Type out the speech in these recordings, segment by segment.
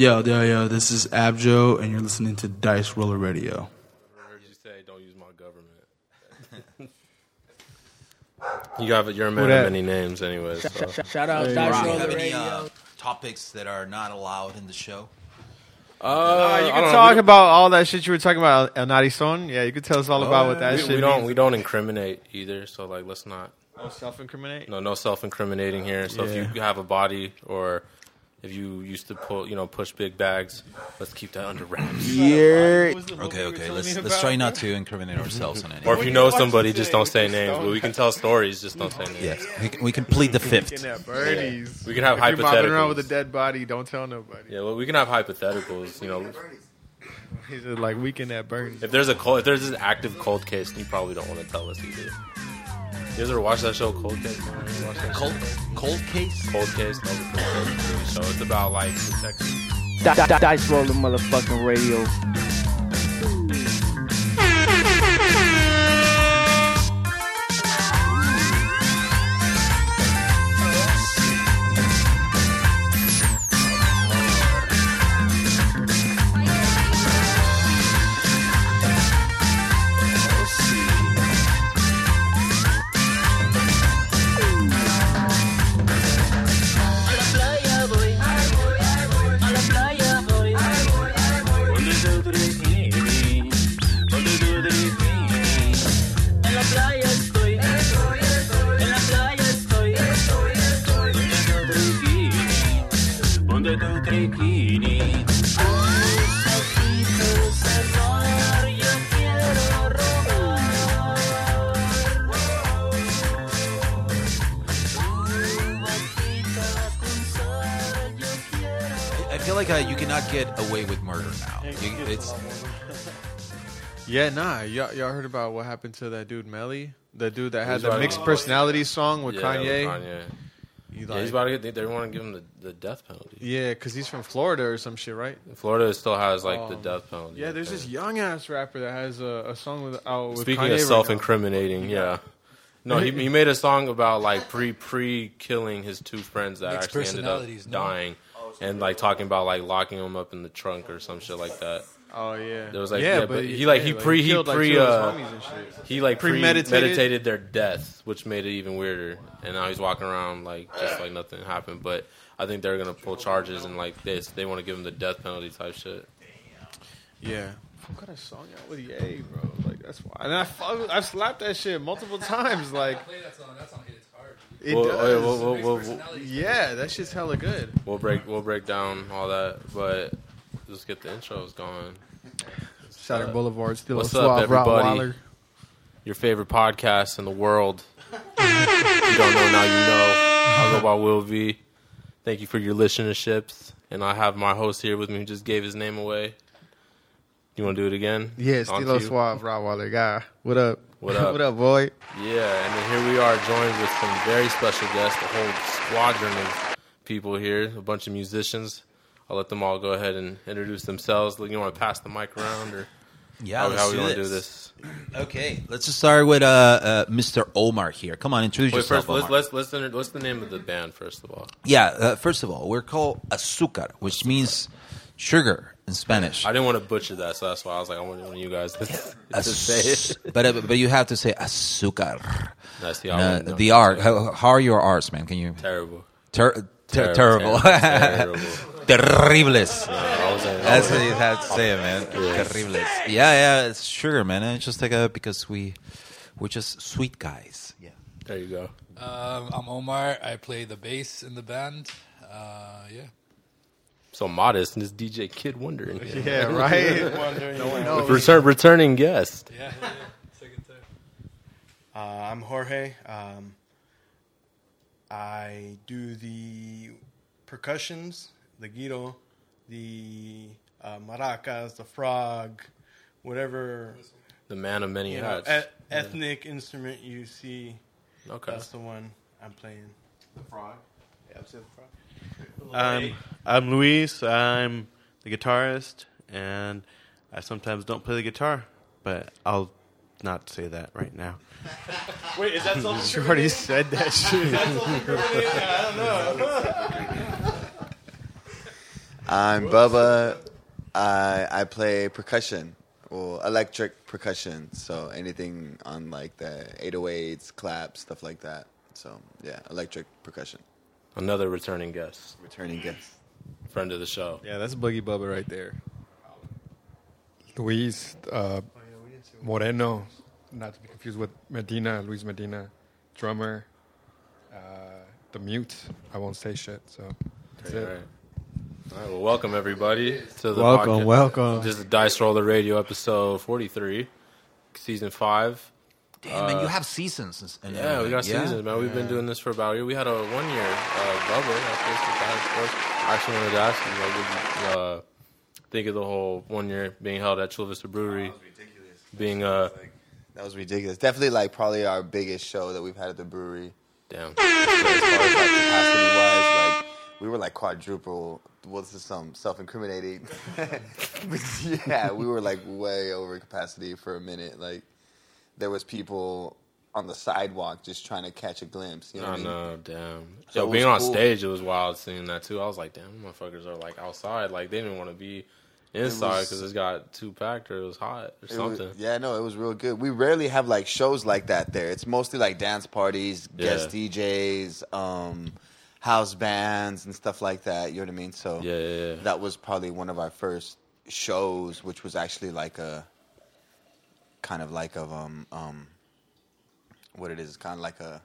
Yo, yo, yo, this is Abjo, and you're listening to Dice Roller Radio. I heard you say, "Don't use my government." you have you're a man of many names, anyways. So. Shout out Hey, Dice Rock, Do you Roller have any Radio. uh, topics that are not allowed in the show? Uh, Uh, you can talk know. about all that shit you were talking about, El Nari Son. Yeah, you could tell us all about what that we, shit we don't means. we don't incriminate either. So like, let's not Oh, self-incriminate. no no self incriminating here. So Yeah. if you have a body or if you used to pull you know push big bags, let's keep that under wraps. Yeah. Okay, okay. Let's let's try not to incriminate ourselves on any. Or if you know somebody, just don't say names. But we can tell stories, just don't say names. Yes, we can, we can plead the fifth. that. We can have If you're mobbing around hypotheticals. with a dead body, don't tell nobody. Yeah, well, we can have hypotheticals. You know, He's just like weekend at Bernie's. if there's a cold, if there's an active cold case, you probably don't want to tell us either. You guys ever watch that show, Cold Case? You ever watch that Cold cold case. Cold Case. That was a pretty good show. It's about like detectives. Di- di- Dice Roller motherfucking Radio. Yeah, nah. Y'all, y'all heard about what happened to that dude Melly? The dude that had He's the about- mixed personality song with Yeah, Kanye. with Kanye. He Yeah, like- he's about to get. They, they want to give him the, the death penalty. yeah, because he's from Florida or some shit, right? Florida still has like the Um, death penalty. Yeah, I there's think. this young ass rapper that has a, a song with out with Speaking Kanye of right now. self-incriminating, yeah. No, he, he made a song about like pre pre killing his two friends that Mixed actually ended up personalities, no? dying, and like talking about like locking them up in the trunk or some shit like that. Oh yeah, There was, like- yeah, but he, like, he yeah, pre- he killed, like, pre- two of his uh, and shit. He like Premeditated? premeditated their death, which made it even weirder. And now he's walking around like just like nothing happened. But I think they're gonna pull charges and like this, they want to give him the death penalty type shit. Yeah. Who got a song out with Ye, bro? Like that's why. And I I've slapped that shit multiple times. Like play that song. That song hits hard. it We'll, does. we'll, we'll, we'll, we'll, yeah, that shit's hella good. we'll break we'll break down all that, but let's get the intros going. Uh, Boulevard, still what's a up, suave everybody? Rottweiler. Your favorite podcast in the world. You don't know now, you know. I go by Will V. Thank you for your listenerships, and I have my host here with me who just gave his name away. Do you want to do it again? Yeah, On Stilo to you. Suave Rottweiler guy. What up? What up? what up, boy? Yeah, and then here we are joined with some very special guests, a whole squadron of people here, a bunch of musicians. I'll let them all go ahead and introduce themselves. You want to pass the mic around, or yeah. how, let's how we do want to this. do this? Okay, let's just start with uh, uh, Mr. Omar here. Come on, introduce Wait, yourself, first, let's, let's, let's, what's the name of the band, first of all? Yeah, uh, first of all, we're called azúcar, which means sugar in Spanish. I didn't want to butcher that, so that's why I was like, I want one of you guys to, to say it. but uh, but you have to say azúcar. That's the, Uh, no, the R. How, how are your R's, man? Can you Terrible. ter- ter- Ter- terrible? Terrible. Terribles. I That's what you have to say, man. Terribles. Yeah, yeah, it's sugar, man. It's just like a because we we're just sweet guys. Yeah. there you go. Um, I'm Omar. I play the bass in the band. Uh, yeah. So modest, and this DJ Kid Wondering. Yeah, right. no one knows. Return, returning guest. Yeah. yeah. Second time. Uh, I'm Jorge. Um, I do the percussions, the guiro, the uh, maracas, the frog, whatever The man of many you know, hats. e- ethnic instrument you see. okay. That's the one I'm playing. The frog. Yeah, I've said the frog. Um, I'm Luis. I'm the guitarist, and I sometimes don't play the guitar, but I'll not say that right now. Wait, is that something? She already said that shit. I don't know. I'm Bubba. I I play percussion, well, electric percussion. So anything on like the 808s, claps, stuff like that. So yeah, electric percussion. Another returning guest, Returning guest. friend of the show. Yeah, that's Boogie Bubba right there. Luis uh, Moreno, not to be confused with Medina, Luis Medina, drummer. Uh, the mute, I won't say shit. So that's All it. right. All right. Well, welcome everybody to the Welcome, podcast. welcome. This is Dice Roller Radio episode forty-three, season five. Damn, man, you have seasons. And, Yeah, we got yeah? seasons, man. We've been doing this for about a year. We had a one year uh, Bubba. That's basically that, of course. I actually wanted to ask you, like, what you uh, think of the whole one year being held at Chula Vista Brewery? Being uh, That was ridiculous. Definitely like probably our biggest show that we've had at the brewery. damn. As far as like capacity wise, like we were like quadruple. What's this some self incriminating? yeah, we were like way over capacity for a minute. Like there was people on the sidewalk just trying to catch a glimpse. You know I mean? know, damn. So Yo, being on cool. stage, it was wild seeing that too. I was like, damn, motherfuckers are like outside. Like they didn't want to be inside because it's got too packed or it was hot or It was- something. yeah, no, it was real good. We rarely have like shows like that there. It's mostly like dance parties, guest Yeah. DJs, um, house bands, and stuff like that. You know what I mean? So Yeah, yeah, yeah. that was probably one of our first shows, which was actually like a kind of like of um um what it is, kind of like a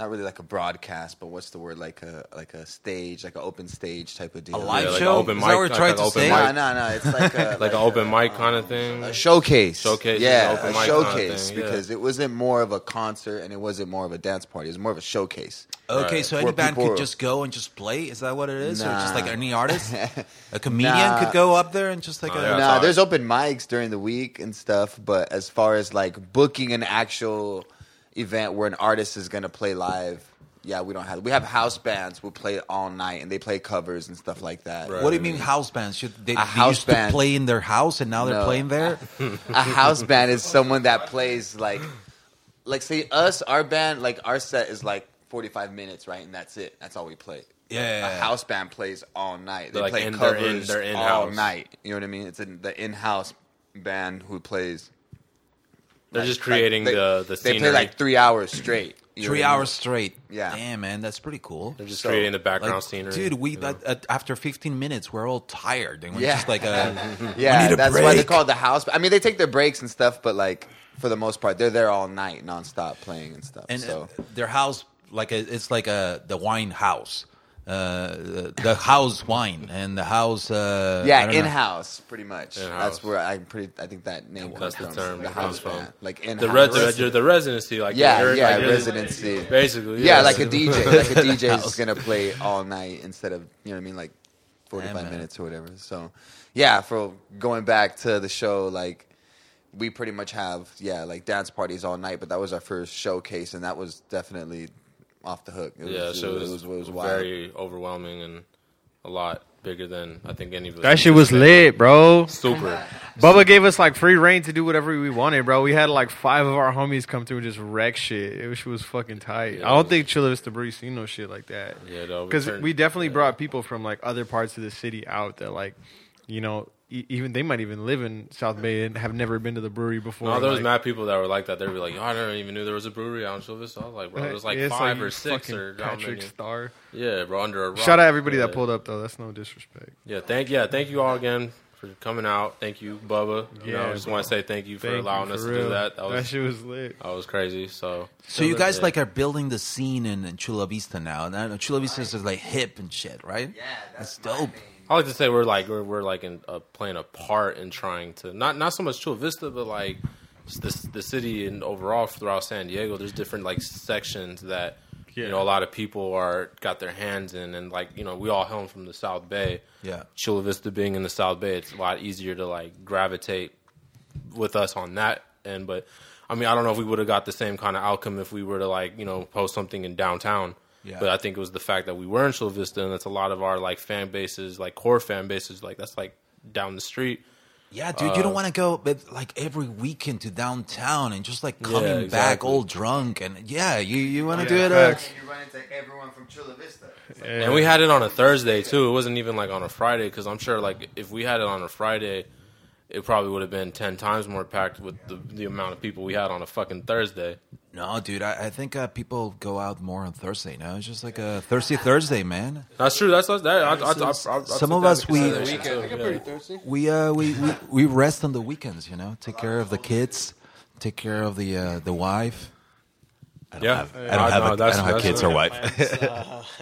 not really like a broadcast, but what's the word? Like a like a stage, like an open stage type of deal. A live Yeah, like an show? open Is mic, that what you're like trying an to open say? mic. No, no, no. It's like a Like an open mic kind of um, thing. a showcase. Showcase, yeah, yeah, open a mic kinda showcase thing, yeah. because it wasn't more of a concert and it wasn't more of a dance party. It was more of a showcase. Okay, Right. so Where any band people- could just go and just play? Is that what it is? Or just like Nah. any artist? A comedian Nah. could go up there and just like Oh, a. yeah. That's nah, all there's open mics during the week and stuff, but as far as like booking an actual event where an artist is gonna play live, yeah, we don't have. We have house bands who play all night and they play covers and stuff like that. Right. What do you mean house bands? Should they, A they house used to band. play in their house and now they're No. playing there? a house band is someone that plays like like say us our band like our set is like 45 minutes right and that's it that's all we play Yeah. a house band plays all night they like play in- they're in- covers they're all in-house. night you know what i mean it's in the in-house band who plays They're like- just creating like, they, the the they scenery. play like three hours straight Three what mean? hours straight. Yeah. Damn, man, that's pretty cool. They're just so, creating the background Like, scenery. dude, we you know? at, at, after 15 minutes, we're all tired. And we're Yeah. just like, uh, yeah need a that's why they call it the house i mean they take their breaks and stuff but like for the most part they're there all night nonstop playing and stuff and so uh, their house like a, it's like a the wine house uh the, the house wine and the house uh Yeah, in house, pretty much. In-house. That's where I pretty. I think that name comes That's the from. term The house comes from. band, like in the, res- the, the residency, like yeah, you're- yeah, like, you're- residency. basically. Yeah, yeah. like a DJ. Like a DJ is House. gonna play all night instead of you know what I mean, like forty five Yeah, minutes or whatever. So, yeah, for going back to the show, like we pretty much have yeah, like dance parties all night. But that was our first showcase, and that was definitely off the hook. It yeah, it, so it was, was, it was, it was wild. very overwhelming and a lot bigger than I think any of us. That shit was lit, bro. Super. Bubba gave us like free reign to do whatever we wanted, bro. We had like five of our homies come through and just wreck shit. It was, was fucking tight. Yeah, I don't was- think Chula Vista Brewery seen no shit like that. Yeah, though. Because turned- we definitely yeah. brought people from like other parts of the city out that like, you know, even they might even live in South Bay and have never been to the brewery before. No, there was like, mad people that were like that. They were like, "Yo, I never even knew there was a brewery out in Chula Vista." I was like, "Bro, there was like Yeah, five you or six or how Patrick many?" Star. Yeah, bro, under a rock. Shout out everybody yeah. that pulled up though. That's no disrespect. Yeah, thank yeah, thank you all again for coming out. Thank you, Bubba. You know, Yeah, I just want to say thank you for Thank you, allowing for us to do that. That was shit was lit. that was crazy. So so you guys Yeah. like are building the scene in, in Chula Vista now and Chula Vista is like hip and shit right Yeah, that's dope I like to say we're like we're, we're like in, uh, playing a part in trying to not not so much Chula Vista, but like the the city and overall throughout San Diego. There's different like sections that you know a lot of people are got their hands in, and like you know we all hail from the South Bay. yeah Chula Vista being in the South Bay, it's a lot easier to like gravitate with us on that end. But I mean, I don't know if we would have got the same kind of outcome if we were to like you know post something in downtown. Yeah. But I think it was the fact that we were in Chula Vista, and that's a lot of our like fan bases, like core fan bases, like that's like down the street. Yeah, dude, you don't Uh, want to go but like every weekend to downtown and just like coming Yeah, back all drunk and yeah, you you want to Yeah, do it. Uh, facts. you run into everyone from Chula Vista. And we had it on a Thursday too. It wasn't even like on a Friday because I'm sure like if we had it on a Friday, it probably would have been ten times more packed with the, the amount of people we had on a fucking Thursday. No, dude, I, I think uh, people go out more on Thursday now. It's just like a thirsty Thursday, man. That's true. That's that. I, I, I, I, I, Some of us we we uh we, we we rest on the weekends, you know, take care of the kids, take care of the uh, the wife. I don't Yeah. have, I I don't have, know, a, I don't have kids or wife.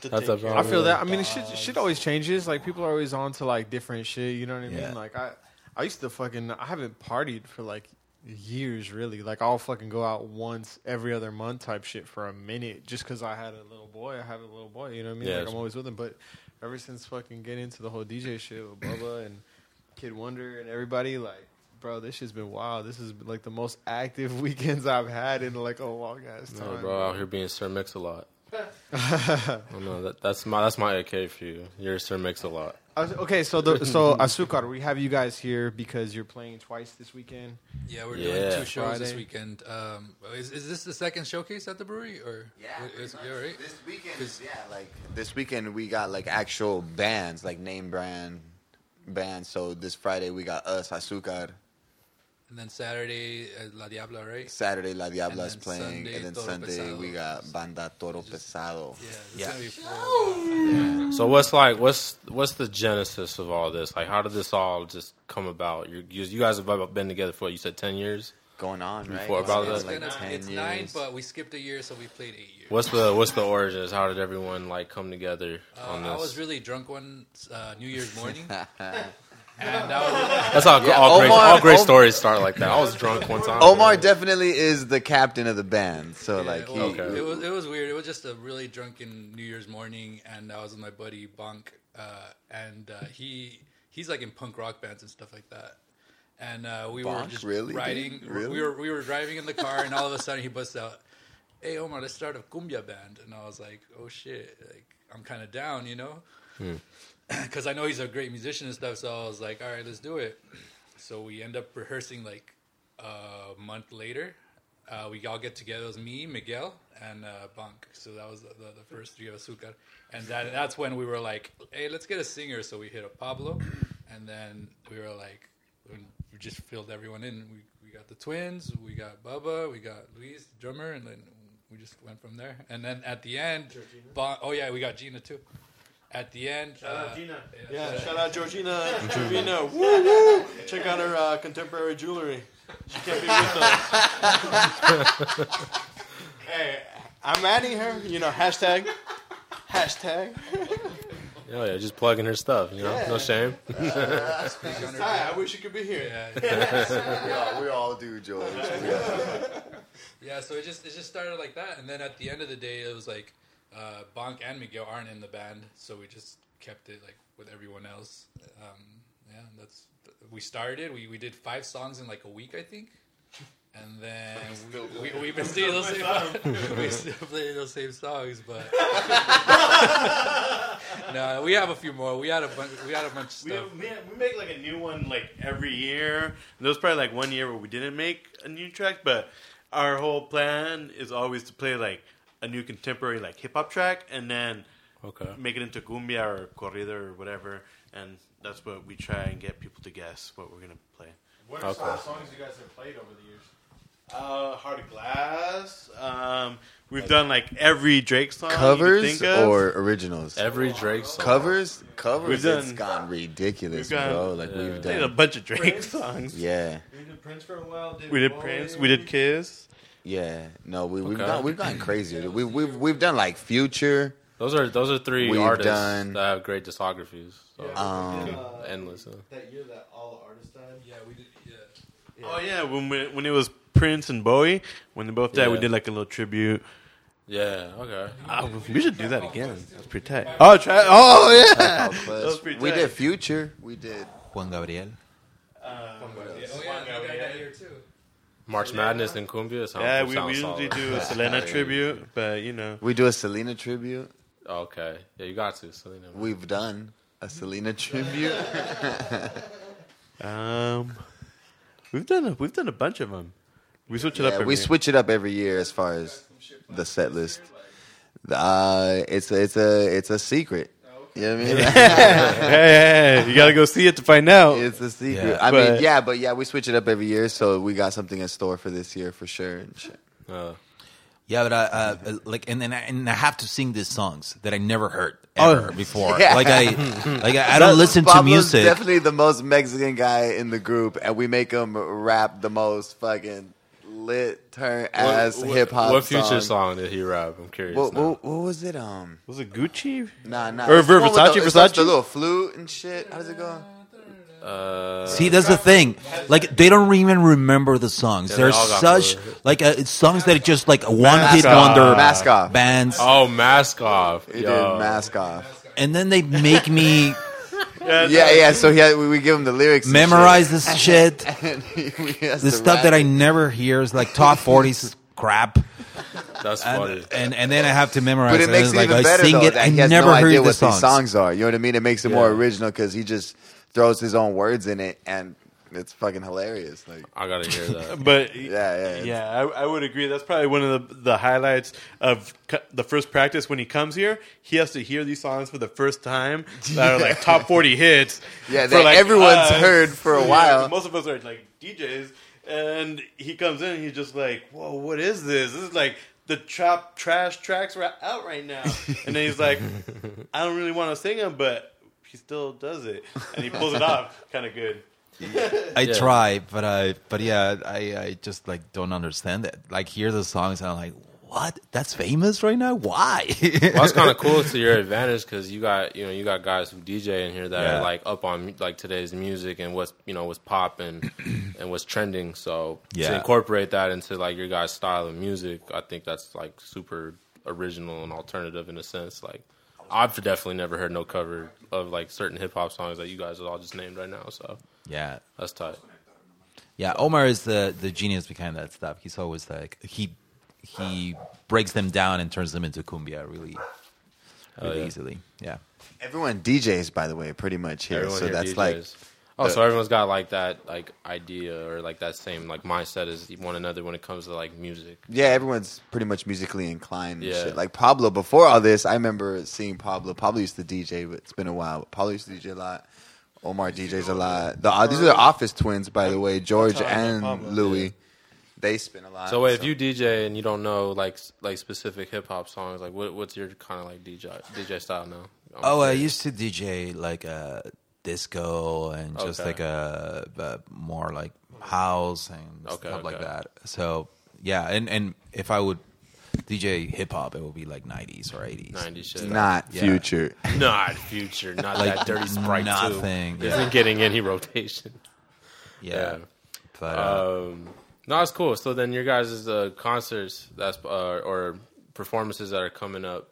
That's a I problem. feel that. I mean, shit, shit always changes. Like people are always on to like different shit. You know what I mean? Yeah. Like I, I used to fucking. I haven't partied for like years, really. Like I'll fucking go out once every other month type shit for a minute, just because I had a little boy. I have a little boy. You know what I mean? Yeah, like I'm always with him. But ever since fucking getting into the whole DJ shit with Bubba and Kid Wonder and everybody, like. Bro, this shit's been wild. This is like the most active weekends I've had in like a long ass No, time. bro, out here being Sir Mix-a-Lot. I know that that's my that's my AK for you. You're Sir Mix-a-Lot. I Okay, so the, so Azúcar, we have you guys here because you're playing twice this weekend. Yeah, we're Yeah. doing two shows this Friday. weekend. Um, is, is this the second showcase at the brewery, or Is, yeah, right? This weekend, 'Cause- yeah, like this weekend we got like actual bands, like name brand bands. So this Friday we got us, Azúcar. And then Saturday, uh, La Diabla, right? Saturday La Diabla is playing, Sunday, and then Toro Sunday Pesado. we got Banda Toro Pesado. Yeah, it's Yeah. gonna be full. So what's like what's what's the genesis of all this? Like, how did this all just come about? You you, you guys have been together for what you said ten years. Going on, right? Before about It's It's, that? like gonna, 10 it's years. nine, but we skipped a year, so we played eight years. What's the what's the origins? How did everyone like come together Uh, on I this? was really drunk one uh, New Year's morning, and I was, That's how Yeah, all, great, Omar- all great Om- stories start like that. I was drunk one time. Omar definitely is the captain of the band. So Yeah, like he, well, Okay. it was it was weird. It was just a really drunken New Year's morning, and I was with my buddy Bunk, uh, and uh, he he's like in punk rock bands and stuff like that. And uh, we were just Really, riding. Really? We were we were driving in the car, and all of a sudden he busts out, "Hey Omar, let's start a cumbia band." And I was like, "Oh shit!" Like I'm kind of down, you know, because I know he's a great musician and stuff. So I was like, "All right, let's do it." So we end up rehearsing like a month later. Uh, we all get together. It was me, Miguel, and uh, Bunk. So that was the, the, the first three of Azúcar. And that, that's when we were like, hey, let's get a singer. So we hit up Pablo. And then we were like, we just filled everyone in. We, we got the twins, we got Bubba, we got Luis, the drummer, and then we just went from there. And then at the end, Bon- oh yeah, we got Gina too. At the end, Shout out uh, Gina. yeah, Yeah, shout out Georgina. Georgina, woo woo! Check out her uh, contemporary jewelry. She can't be with us. hey, I'm adding her. You know, hashtag, hashtag. Oh yeah, just plugging her stuff. You know, no shame. Hi, I wish you could be here. yeah, we, all, we all do, George. We Yeah, so it just it just started like that, and then at the end of the day, it was like uh, Bonk and Miguel aren't in the band, so we just kept it like with everyone else. Um, yeah, that's we started. We we did five songs in like a week, I think, and then we, we we've been still those same we still play those same songs, but no, we have a few more. We had a bunch. We had a bunch of We, stuff. we, we make like a new one like every year. There was probably like one year where we didn't make a new track, but our whole plan is always to play like a new contemporary like hip hop track and then Okay. make it into cumbia or corrido or whatever. And that's what we try and get people to guess what we're gonna play. What are some of the songs you guys have played over the years? Uh, Heart of Glass. Um, we've done like every Drake song you Covers think of. or originals? Every Drake song. Covers, covers. We've done- it's gone ridiculous, we've gone- bro. Like yeah. we've done a bunch of Drake Prince? songs. yeah, We did Prince for a while. David We did Bowie. Prince. We did Kiss. Yeah. No, we, we've Okay. gone, we've gone crazy. We, we've we've done like Future. Those are those are 3 We've artists done- that have great discographies. So. Yeah, Um, uh, Endless. huh? That year that all artists died. Yeah, we did. Yeah. Oh yeah, when we, when it was Prince and Bowie, when they both died, we Yeah. did like a little tribute. Yeah. Okay. Ah, we should do that again. That's pretty tight. Oh, try. Oh yeah. That was Buzz. pretty we tight. did Future. We did. Juan Gabriel. Oh yeah, we died that year too. March Madness and Cumbia. Sounds, Yeah, we, sounds we usually solid. do a Selena tribute, but you know, We do a Selena tribute. Okay. Yeah, you got to. Selena. We've done a Selena tribute. Um, we've done a, we've done a bunch of them. We switch it up. Yeah, every we year. switch it up every year as far as the set list. Uh, it's a, it's a it's a secret. You know what I mean? hey, hey, hey, you gotta go see it to find out. It's a secret. Yeah. I But- mean, yeah, but yeah, we switch it up every year, so we got something in store for this year for sure. And shit. Uh, Yeah, but I, uh, uh, like, and then I, and I have to sing these songs that I never heard Oh. before. Yeah. Like I, like I, I don't listen to Pablo's music. Definitely the most Mexican guy in the group, and we make him rap the most fucking lit turn ass what- hip hop. What future song. song did he rap? I'm curious. What, now. what, what was it? Um, Was it Gucci? nah, nah. Or it's the one with Versace, the, it starts Versace? The little flute and shit. How does it go? Uh, See, that's the thing. Like they don't even remember the songs. Yeah, they They're all got such blurred. like uh, it's songs that are just like one hit off. wonder Mask off. bands, oh, mask off. He Yo. did mask off. and then they make me Yeah, yeah. So he had, we, we give him the lyrics, and memorize this shit. shit. and he, he The stuff rap that I never hear is like top 40s crap. That's funny. And, and and then I have to memorize But it makes it like even I better sing though. it. that I he has never no heard idea the what songs. these songs are. You know what I mean? It makes it more original because he just throws his own words in it, and it's fucking hilarious. Like, I gotta hear that. But yeah, yeah, yeah, I, I would agree. That's probably one of the, the highlights of cu- the first practice when he comes here. He has to hear these songs for the first time that are like top forty hits. Yeah, for, that everyone's us. heard for a Yeah, while. Most of us are like DJs, and he comes in. and He's just like, "Whoa, what is this? This is like." The trap trash tracks are out right now, and then he's like, "I don't really want to sing them, but he still does it, and he pulls it off kind of good." I Yeah. try, but I but yeah, I I just like don't understand it. Like hear the songs and I'm like, what? That's famous right now? Why? well, that's kind of cool to your advantage because you got you know you got guys who DJ in here that Yeah. are like up on like today's music and what's you know what's pop and and what's trending. So yeah. to incorporate that into like your guys' style of music, I think that's like super original and alternative in a sense. Like I've definitely never heard no cover of like certain hip hop songs that you guys all just named right now. So yeah, that's tight. yeah. Omar is the the genius behind that stuff. He's always like he he breaks them down and turns them into cumbia really really oh, yeah. easily. Yeah. everyone DJs, by the way, pretty much here. Everyone so here that's like, Oh, the- so everyone's got like that like idea or like that same like mindset as one another when it comes to like music. yeah, everyone's pretty much musically inclined. And Yeah. shit. Like Pablo, before all this, I remember seeing Pablo. Pablo used to DJ, but it's been a while. But Pablo used to DJ a lot. Omar DJs a lot. The, uh, these are the Office twins, by the way, George how I know and Pablo. Louis. They spin a lot. So wait, if you DJ and you don't know like like specific hip hop songs, like what what's your kind of like DJ DJ style now? I'm Oh, I used to DJ like a disco and just Okay. like a, a more like house and Okay, stuff like okay. that. So yeah, and and if I would DJ hip hop, it would be like nineties or eighties. 90s shit. not Yeah. future. not future, not Like, that dirty sprite nothing, too. yeah. Isn't getting any rotation. Yeah, Yeah. but uh, Um, no, it's cool. So then your guys' uh, concerts that's uh, or performances that are coming up.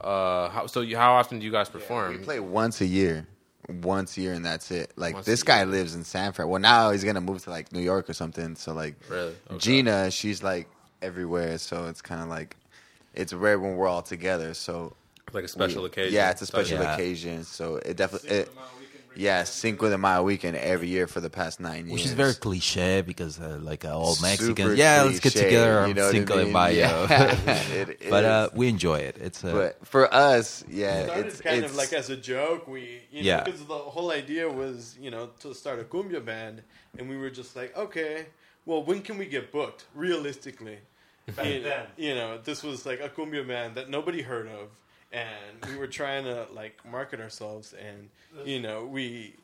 Uh, how, so you, how often do you guys perform? We play once a year. Once a year and that's it. Like Once this guy lives in San Fran. Well now he's gonna move to like New York or something. So like Really? Okay. Gina, she's like everywhere, so it's kinda like it's rare when we're all together. So like a special we- occasion. Yeah, it's a special Yeah. occasion. So it definitely it, yeah, Cinco de Mayo weekend every year for the past nine years. which is very cliche because uh, like uh, all Super Mexicans, yeah, let's get cliche, together you on know what I Cinco de? Mayo. Yeah, it but uh, we enjoy it. It's uh, But for us, yeah, It started it's kind it's of like as a joke. We, you know, Yeah. because the whole idea was, you know, to start a cumbia band, and we were just like, okay, well, when can we get booked realistically? you, then. you know, this was like a cumbia man that nobody heard of, and we were trying to like market ourselves, and you know, we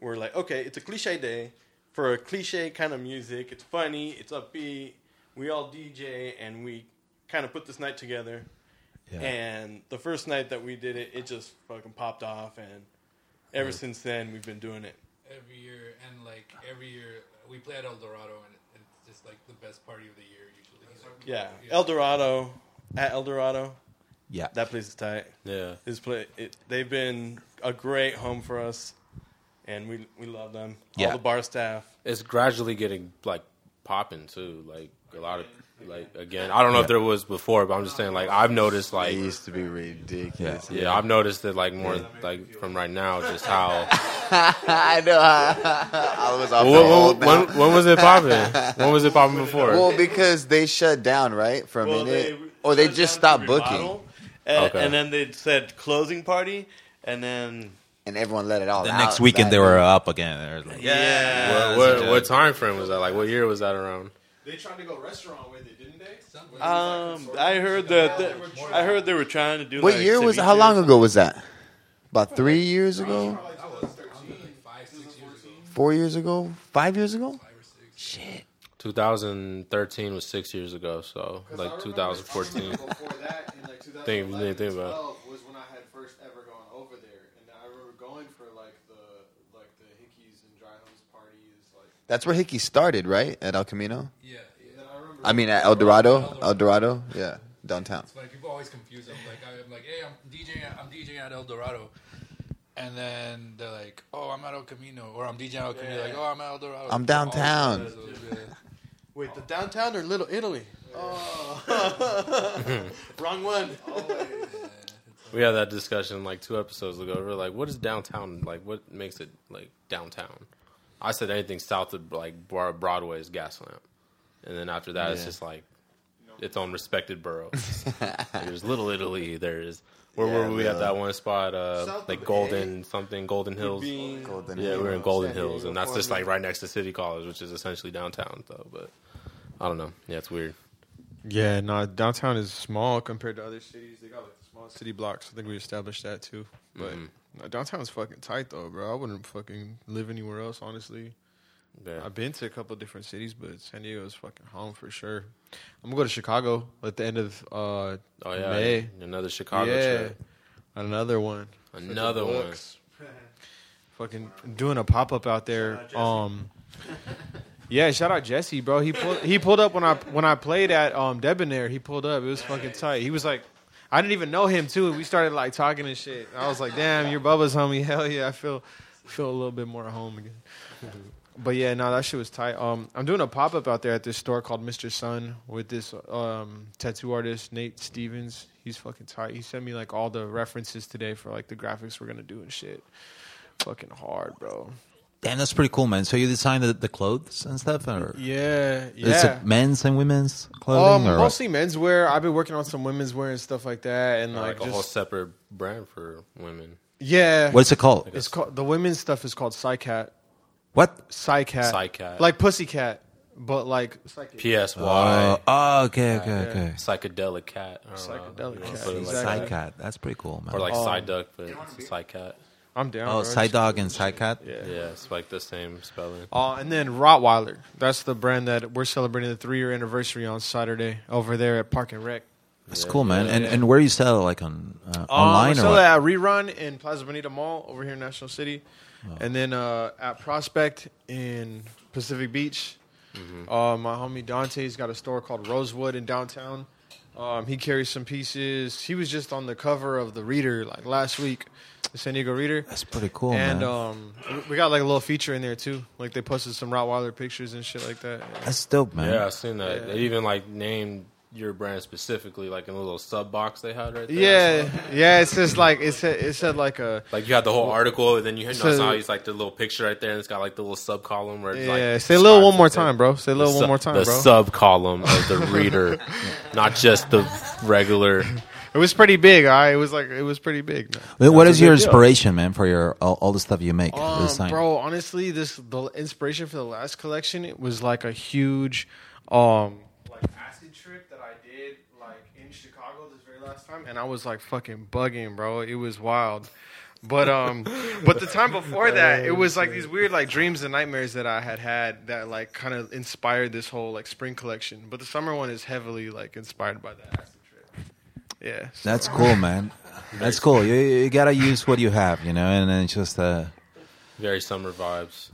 were like, okay, it's a cliche day for a cliche kind of music. It's funny, it's upbeat. We all DJ, and we kind of put this night together. yeah. And the first night that we did it, it just fucking popped off, and ever since then we've been doing it. every year, and like every year we play at El Dorado, and it's like the best party of the year usually. Yeah, El Dorado at El Dorado, yeah. that place is tight. Yeah. This play, it, they've been a great home for us, and we we love them. Yeah. All the bar staff. It's gradually getting like popping too. Like a lot of Like again, I don't know if there was before, but I'm just saying like I've noticed like It used to be ridiculous. yeah, I've noticed that like more like from right now, just how I know. I was off When, the old when, when, when was it popping? When was it popping before? Well, because they shut down, right, for a Well, minute, they or they just stopped booking, And, Okay. and then they said closing party, and then and everyone let it all The out. next weekend that they were up again. They were like, yeah. what, what, what time frame was that? Like what year was that around? They tried to go restaurant with it, didn't they? Um, I heard that. that- I heard they were trying to do. What like, year was? How long ago was that? About three years ago. Four years ago. Five years ago. Shit. 2013 was six years ago, so like 2014. Before that, in like Think- think- think about was when I had first ever gone over there, and I remember going for like the like the hickeys and dry parties. Like That's where Hickey started, right? At El Camino. Yeah, yeah. then I mean, at El Dorado. El Dorado. Yeah, downtown. It's funny. People always confuse them. Like I'm like, hey, I'm DJing. I'm DJing at El Dorado, and then they're like, oh, I'm at El Camino, or I'm DJing at El Camino. Like, oh, I'm at El Dorado. I'm downtown. Wait, the downtown or Little Italy? Oh, wrong one. We had that discussion like two episodes ago. We are like, what is downtown? Like, what makes it like downtown? I said anything south of like Broadway is Gaslamp, and then after that, it's Yeah. just like its own respected borough. there's Little Italy. There's where Yeah, were we at Little- that one spot? Uh, South like of Golden something, Golden Hills. Being- Golden Yeah, we were in Hills. Golden San Hills, Diego, and that's just like Florida. right next to City College, which is essentially downtown, though. But I don't know. Yeah, it's weird. Yeah, no, downtown is small compared to other cities. They got like small city blocks. I think we established that too. But no, downtown's fucking tight though, bro. I wouldn't fucking live anywhere else, honestly. Yeah. I've been to a couple different cities, but San Diego is fucking home for sure. I'm gonna go to Chicago at the end of uh, Oh yeah, May. another Chicago yeah, trip. another one. Another one. Fucking doing a pop up out there. Um, yeah, shout out Jesse, bro. He pulled he pulled up when I when I played at um Debonair. He pulled up. It was fucking tight. He was like, I didn't even know him too. We started like talking and shit. I was like, damn, you're Bubba's homie. Hell yeah, I feel feel a little bit more at home again. But yeah, no, that shit was tight. Um, I'm doing a pop up out there at this store called Mr. Sun with this um tattoo artist Nate Stevens. He's fucking tight. He sent me like all the references today for like the graphics we're gonna do and shit. Fucking hard, bro. Damn, that's pretty cool, man. So you design the, the clothes and stuff, or Yeah, is yeah. it men's and women's clothing? Um, or mostly menswear. I've been working on some women's wear and stuff like that, and like, like, a whole separate brand for women. yeah. what's it called? It's called the women's stuff is called Psycat. What? Psycat. Psycat. Like Pussycat, but like P S Oh, oh, okay, okay, okay. Psychedelic cat. I don't know. Psychedelic You know, cat, put it like exactly. that. Sidecat. That's pretty cool, man. Or like Um, side duck, but it's a side cat. I'm down. oh, bro. side dog and sidecat. Yeah. Yeah, it's like the same spelling. Uh, and then Rottweiler. That's the brand that we're celebrating the three year anniversary on Saturday over there at Park and Rec. That's Yeah, cool, man. yeah, and yeah. and where you sell it? like on uh, Um, online we or sell what? it at Rerun in Plaza Bonita Mall over here in National City, Oh. and then uh, at Prospect in Pacific Beach. Mm-hmm. Uh, my homie Dante's got a store called Rosewood in downtown. Um, he carries some pieces. He was just on the cover of the Reader like last week, the San Diego Reader. That's pretty cool, and man. um, we got like a little feature in there too. Like they posted some Rottweiler pictures and shit like that. That's dope, man. Yeah, I seen that. Yeah. They even like named your brand specifically, like in a little sub box they had right there. Yeah, yeah. It says like it said it said like a Like you had the whole article, and then you know, So- it's like the little picture right there, and it's got like the little sub column where it's yeah. like say a little one more time, bro. Say a the little su- one more time, the bro. sub column of the reader, not just the regular. It was pretty big. All right, it was like it was pretty big. man. Wait, what That's is a your good deal. inspiration, man, for your all, all the stuff you make? Um, design? bro, honestly, this the inspiration for the last collection it was like a huge, um, like acid trip that I did like in Chicago this very last time, and I was like fucking bugging, bro. It was wild. But um, but the time before that, it was like these weird like dreams and nightmares that I had had that like kind of inspired this whole like spring collection. But the summer one is heavily like inspired by that trip. Yeah, so- That's cool, man. That's cool. You, you gotta use what you have, you know, and then just uh, Very summer vibes.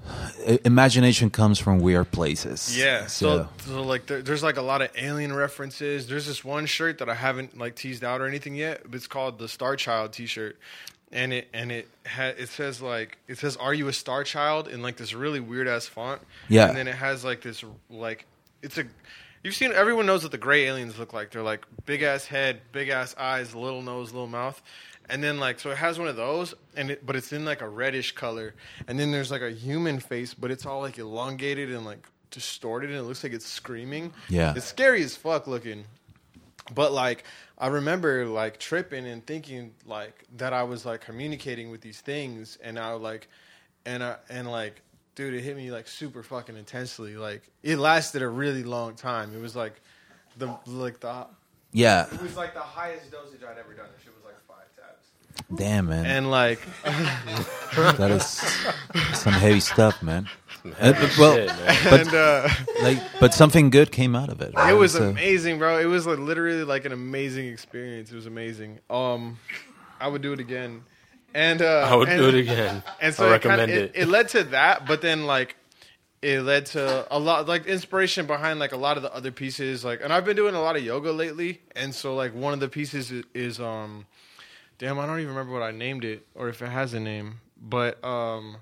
i- imagination comes from weird places. Yeah. So, So, so like, there, there's like a lot of alien references. There's this one shirt that I haven't like teased out or anything yet. But it's called the Star Child T-shirt, and it and it ha- it says like it says "Are you a Star Child?" in like this really weird ass font. Yeah. And then it has like this like it's a you've seen everyone knows what the gray aliens look like. They're like big ass head, big ass eyes, little nose, little mouth. And then like so it has one of those and it, but it's in like a reddish color. And then there's like a human face, but it's all like elongated and like distorted and it looks like it's screaming. Yeah. It's scary as fuck looking. But like I remember like tripping and thinking like that I was like communicating with these things and I like and I and like dude it hit me like super fucking intensely. Like it lasted a really long time. It was like the like the Yeah. it was like the highest dosage I'd ever done. The shit was like five tabs. Damn, man. And like that is some heavy stuff, man. heavy Uh, well, shit, man. but And, uh, like, but something good came out of it. right? It was So- amazing, bro. It was like literally like an amazing experience. It was amazing. Um, I would do it again. And uh, I would and- do it again. And I so it, recommend kinda, it. it. It led to that, but then like it led to a lot like inspiration behind like a lot of the other pieces. Like, and I've been doing a lot of yoga lately, and so like one of the pieces is, is um, damn, I don't even remember what I named it or if it has a name, but um,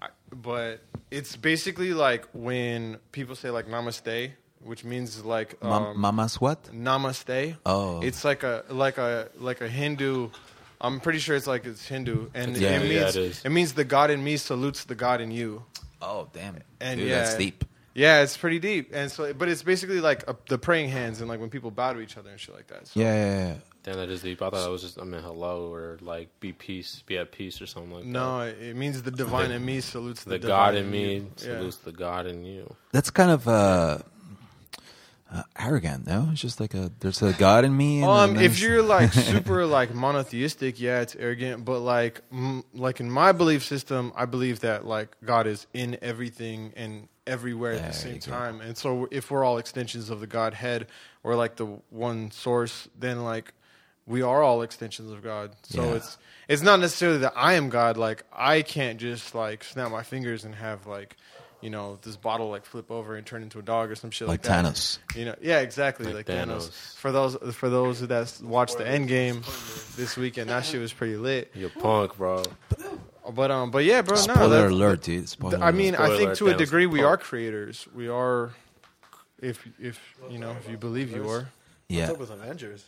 I, but it's basically like when people say like namaste, which means like Ma- um, Mama's what? namaste. Oh. it's like a like a like a Hindu. I'm pretty sure it's like it's Hindu, and Yeah. it Yeah, means it is. it means the God in me salutes the God in you. Oh, damn it. And Dude, yeah, that's deep. Yeah, it's pretty deep, and so but it's basically like a, the praying hands and like when people bow to each other and shit like that. So, Yeah, yeah, yeah. Damn, that is deep. I thought it was just I mean hello or like be peace, be at peace or something like that. No, it it means the divine in me salutes the, The God in me you. Yeah. salutes the God in you. That's kind of uh, uh, arrogant, no? It's just like a there's a God in me. And Um, if you're like super like monotheistic, yeah, it's arrogant. But like, mm, like in my belief system, I believe that like God is in everything and everywhere at There the same time. And so, if we're all extensions of the Godhead or like the one source, then like we are all extensions of God. So Yeah. it's it's not necessarily that I am God. Like I can't just like snap my fingers and have like. You know, this bottle like flip over and turn into a dog or some shit Like like, that. Thanos. You know, yeah, exactly, Like like, Thanos. Thanos. For those for those that watched the Endgame this weekend, that shit was pretty lit. You're punk, bro. But um, but yeah, bro. no, Spoiler that's- alert, dude. Spoiler I mean, I think to a degree we are creators. We are, if if you know, if you believe you are. yeah. What's up with Avengers?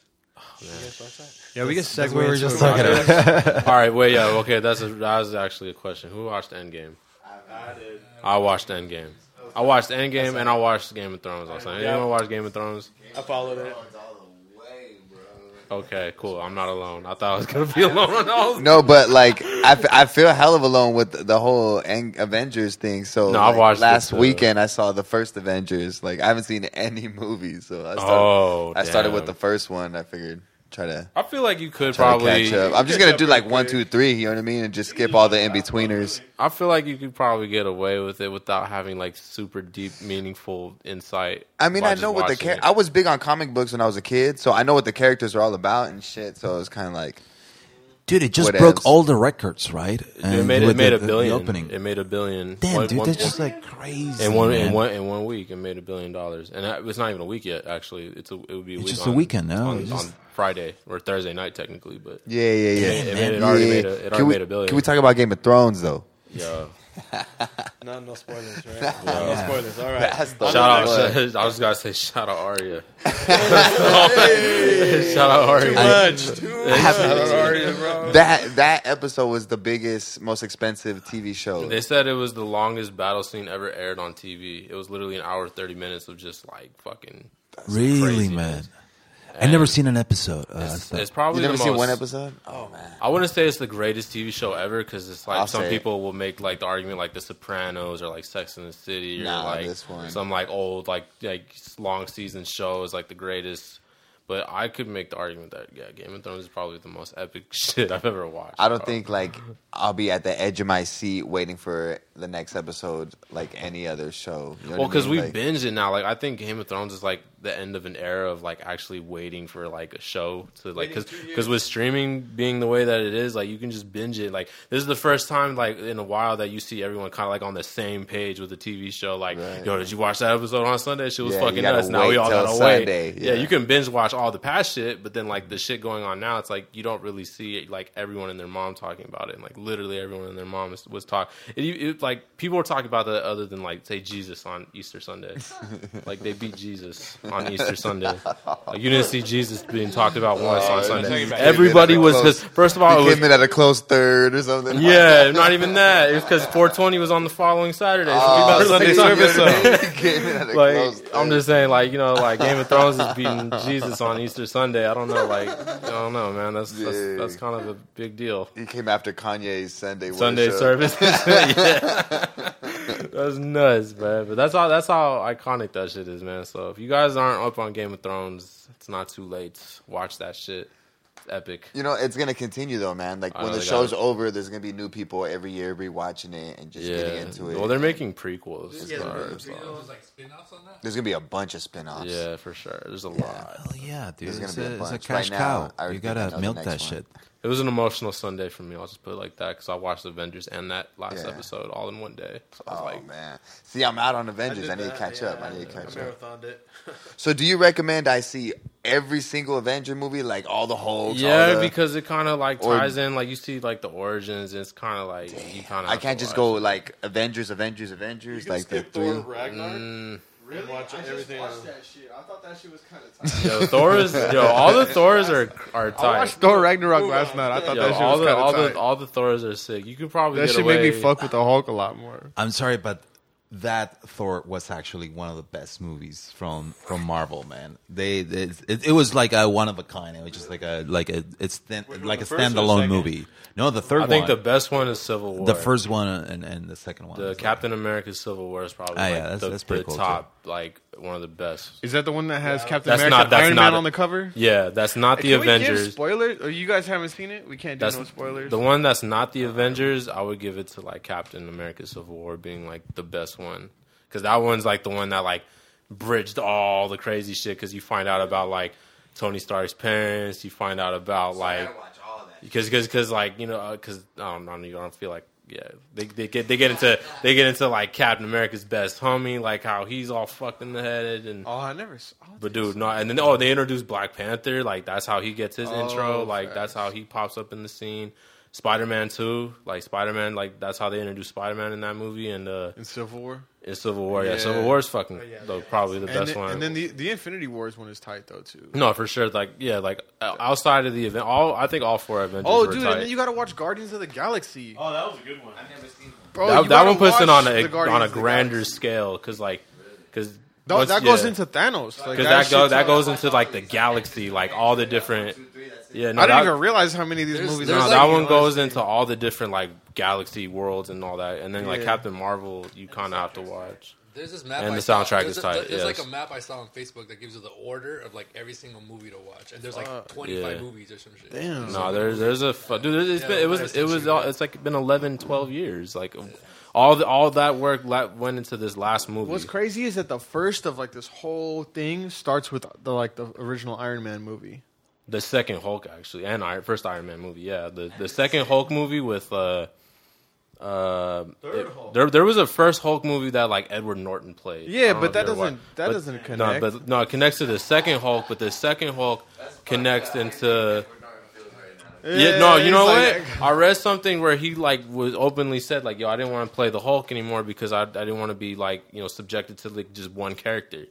Yeah, we get That's what we segue. were just it. talking about. All right, wait, yeah, okay. That's a, that was actually a question. Who watched Endgame? I did. I watched Endgame. I watched Endgame and I watched Game of Thrones. Also, anyone watch Game of Thrones? I followed it. Okay, cool. I'm not alone. I thought I was gonna be alone on all. No, but like I, f- I feel hell of alone with the whole Ang- Avengers thing. So No, I watched last weekend. I saw the first Avengers. Like I haven't seen any movies, so I started. Oh, I started with the first one. I figured try to I feel like you could try probably. to catch up. I'm just gonna do like one, two, three. You know what I mean, and just skip all the in betweeners. I feel like you could probably get away with it without having like super deep, meaningful insight. I mean, I know what the char- I was big on comic books when I was a kid, so I know what the characters are all about and shit. So it was kind of like Dude, it just What broke else? all the records, right? It made it made the- a billion. The opening. It made a billion. Damn, One- dude, one- that's just like crazy. in one in one in one week. It made a billion dollars, and that, it's not even a week yet. Actually, it's a it would be a It's week just a weekend now. on, just- on Friday or Thursday night technically, but yeah, yeah, yeah. it, it, made, it Yeah. already made a, it already can we, made a billion. Can we talk about Game of Thrones though? Yeah. No, no spoilers, right? No spoilers. All right. That's the Shout out! one. I was gonna say shout out Arya. shout out Arya. Much too much. That that episode was the biggest, most expensive TV show. They said it was the longest battle scene ever aired on TV. It was literally an hour thirty minutes of just like fucking. Really, craziness. man. I've never seen an episode. Uh, It's, stuff. it's probably You never the seen most, one episode? Oh man. I wouldn't say it's the greatest TV show ever because it's like I'll some say it. people will make like the argument like The Sopranos or like Sex in the City or Nah, like this one. some like old like like long season show is like the greatest. But I could make the argument that yeah, Game of Thrones is probably the most epic shit I've ever watched. I don't bro. think like I'll be at the edge of my seat waiting for the next episode like any other show. You know Well, what I because mean? we Like, binge it now. Like I think Game of Thrones is like the end of an era of like actually waiting for like a show to like because because with streaming being the way that it is, like you can just binge it. Like this is the first time like in a while that you see everyone kind of like on the same page with a TV show. Like, Right. yo, did you watch that episode on Sunday? Shit was Yeah, fucking gotta nuts. Now we all till gotta Sunday, wait. Yeah. yeah. you can binge watch all the past shit, but then like the shit going on now, it's like you don't really see like everyone and their mom talking about it, and like literally everyone and their mom was, was talking. It, it, like people were talking about that other than like say Jesus on Easter Sunday, like they beat Jesus on Easter Sunday. Like you didn't see Jesus being talked about oh, once on Sunday. Everybody was because first of all, it was came in at a close third or something. yeah, not even that. It was because 420 was on the following Saturday. So Oh, people Sunday Sunday service, service. so- He came in at a like, I'm just saying, like you know, like Game of Thrones is beating Jesus on Easter Sunday. I don't know, like I don't know, man. That's that's, that's kind of a big deal. He came after Kanye's Sunday Sunday worship. service. yeah. That's nuts, man. But that's how that's how iconic that shit is, man. So if you guys aren't up on Game of Thrones, it's not too late. Watch that shit. It's epic. You know, it's gonna continue though, man. Like I when know the they show's gotta- over, there's gonna be new people every year rewatching it and just getting into it. Well, they're making prequels. Yeah, so- there's so- like spin-offs on that. There's gonna be a bunch of spin-offs. Yeah, for sure. There's a lot. Hell yeah, dude. There's gonna It's be a a, it's a cash Right cow. I You already think I know gotta milk that one. shit. It was an emotional Sunday for me. I'll just put it like that because I watched Avengers and that last Yeah. episode all in one day. So I was Oh like, man, see, I'm out on Avengers. I, did need to catch yeah, up. I need to I up. marathoned it. So, do you recommend I see every single Avenger movie, like all the whole? yeah, the- because it kind of like Or- ties in. Like you see, like the origins. And it's kind of like you kind of. I can't just go like Avengers, Avengers, Avengers, You can like the skip Thor three. Ragnarok Mm, and watch everything. else. shit. I thought that shit was kind of yo, Thor's yo, all the Thors are are I tight. watched Thor Ragnarok last night. I thought Yo, that shit all was the kind all of the tight. all the Thors are sick. You could probably That get shit away. made me fuck with the Hulk a lot more. I'm sorry, but that Thor was actually one of the best movies from from Marvel, man. They it, it, it was like a one of a kind. It was just like a like a it's th- Which like a first or the standalone movie. No, the third I think one. the best one is Civil War. the first one and, and the second one. the was like- Captain America Civil War is probably Ah, yeah, that's- the, that's pretty the cool, top, like one of the best. Is that the one that has Captain That's America not- that's Iron not Man it. on the cover? Yeah, that's not the Can Avengers. spoilers? Or you guys haven't seen it? We can't do That's no spoilers. The one that's not the Avengers, I would give it to like Captain America: Civil War being like the best one because that one's like the one that like bridged all the crazy shit because you find out about like Tony Stark's parents, you find out about like because because because like you know uh, because I don't, I don't don't feel like yeah they they get they get into they get into like Captain America's best homie like how he's all fucked in the head and oh, I never saw. but dude, no, and then oh, they introduced Black Panther. Like that's how he gets his Oh, intro. Like facts. that's how he pops up in the scene. Spider Man too. Like Spider Man. Like that's how they introduced Spider Man in that movie and uh, In Civil War. in Civil War. Yeah, Yeah. Civil War is fucking Oh, yeah, though, yeah. probably the And best then, one. and then the the Infinity Wars one is tight though too. no, for sure. Like yeah, like outside of the event, all I think all four Avengers. Oh, were dude, tight. and then you gotta watch Guardians of the Galaxy. Oh, that was a good one. Bro, that, that one puts it on a on a grander scale because like because That, that goes into Thanos. Like, because that, shit go, that goes into like the galaxy, like all the different. Yeah, no, I didn't that- even realize how many of these There's- movies. No, there's are. that like- one goes into all the different like galaxy worlds and all that, and then like Yeah. Captain Marvel, you kind of have to watch. There's this map. And I the soundtrack there's is tight, There's like yes. a map I saw on Facebook that gives you the order of like every single movie to watch, and there's like Fuck. 25 Yeah. movies or some shit. Damn. No, there's there's a fu- dude. It's Yeah, been, it was that's it was interesting. it's like been 11, 12 years. Like all the, all that work la- went into this last movie. What's crazy is that the first of like this whole thing starts with the like the original Iron Man movie. The second Hulk actually, and Iron, first Iron Man movie. Yeah, the the second Hulk movie with uh. Uh, it- there, there was a first Hulk movie that like Edward Norton played. Yeah, but that doesn't- watched- that but- doesn't No, connect. but no, it connects to the second Hulk. But the second Hulk connects into. Yeah, no, you know it's what? I read something where he like was openly said like, "Yo, I didn't want to play the Hulk anymore because I, I didn't want to be like you know subjected to like just one character."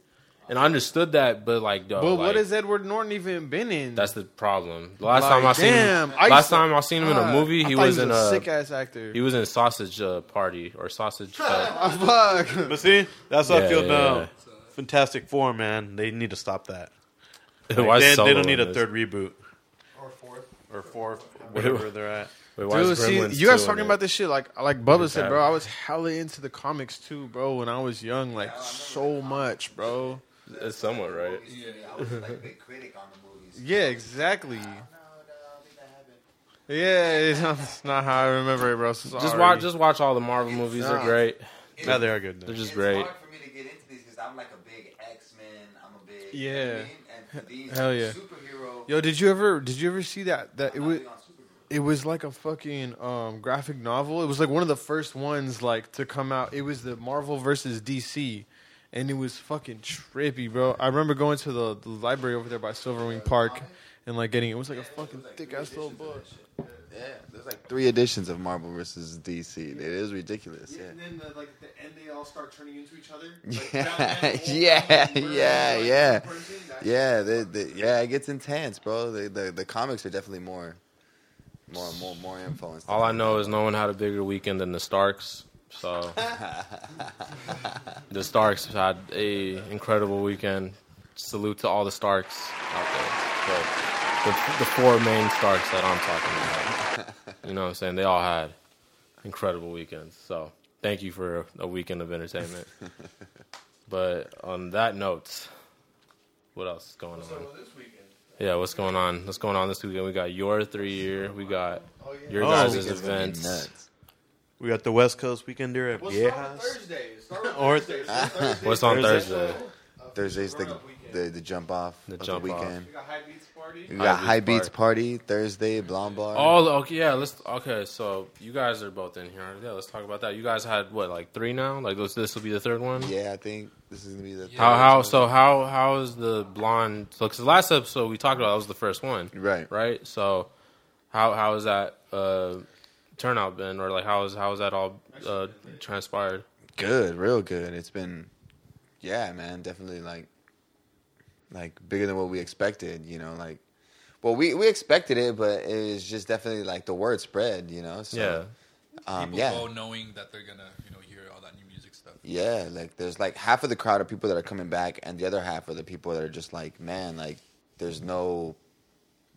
And I understood that, but like, yo, But like, what has Edward Norton even been in? that's the problem. The last Like, time I seen damn, him, I last to- time I seen him in a God, movie, I he thought was in a a sick ass actor. he was in Sausage uh, Party or Sausage. Uh, Ah, fuck. But see, that's how Yeah, I feel yeah, now. yeah. Fantastic Four, man. They need to stop that. Why Like, is they, they don't need in a this? third reboot. Or fourth. Or fourth, whatever they're at. Wait, Dude, see, you guys talking it? about this shit like like Bubba said, bro. I was hella into the comics too, bro. When I was young, like so much, bro. It's somewhat right. I was like a big critic on the movies. Yeah, exactly. Yeah, it's not, it's not how I remember it, bro. So Just watch, just watch all the Marvel movies. They're Nah. great. No, they are good. They're just It's great. hard for me to get into these because I'm like a big X Men. I'm a big Yeah. You I mean? And these Hell yeah. superhero. Yo, did you ever did you ever see that that it I'm was big on superhero. it was like a fucking um, graphic novel. It was like one of the first ones like to come out. It was the Marvel versus DC, and it was fucking trippy, bro. I remember going to the, the library over there by Silverwing Park and like getting it was like a fucking thick ass little book. Yeah, there's like three editions of Marvel versus DC. It is ridiculous. Yeah. And then the, like the end, they all start turning into each other. Yeah, yeah, yeah, yeah, yeah. The, the, yeah, it gets intense, bro. The, the the comics are definitely more, more, more, more info and stuff. All I know is no one had a bigger weekend than the Starks. So the Starks had a incredible weekend. Salute to all the Starks out there. The, the, the four main Starks that I'm talking about. You know what I'm saying? They all had incredible weekends. So thank you for a weekend of entertainment. But on that note, what else is going on? Yeah, what's going on? What's going on this weekend? We got your three year. We got oh, your Oh, guys' this is events. Nuts. We got the West Coast weekender at Viejas. Thursday. Or What's on Thursday? Thursday? Thursday's the, the the jump off The of jump the off. weekend. We got High Beats party. We got High High Beats Beats party Thursday, Blonde Bar. Oh, okay, yeah. Let's okay. So you guys are both in here. Yeah, let's talk about that. You guys had what, like three now? Like this, this will be the third one. yeah, I think this is gonna be the How how so how how is the blonde? So because the last episode we talked about that was the first one, right. right? So how how is that uh, turnout been, or like how is how has that all uh, transpired? Good, real good. It's been, yeah, man, definitely like, like bigger than what we expected. You know, like, well, we we expected it, but it was just definitely like the word spread. You know, so yeah, um, People yeah, go knowing that they're gonna, you know, hear all that new music stuff. yeah. Like, there's like half of the crowd are people that are coming back, and the other half are the people that are just like, man, like, there's no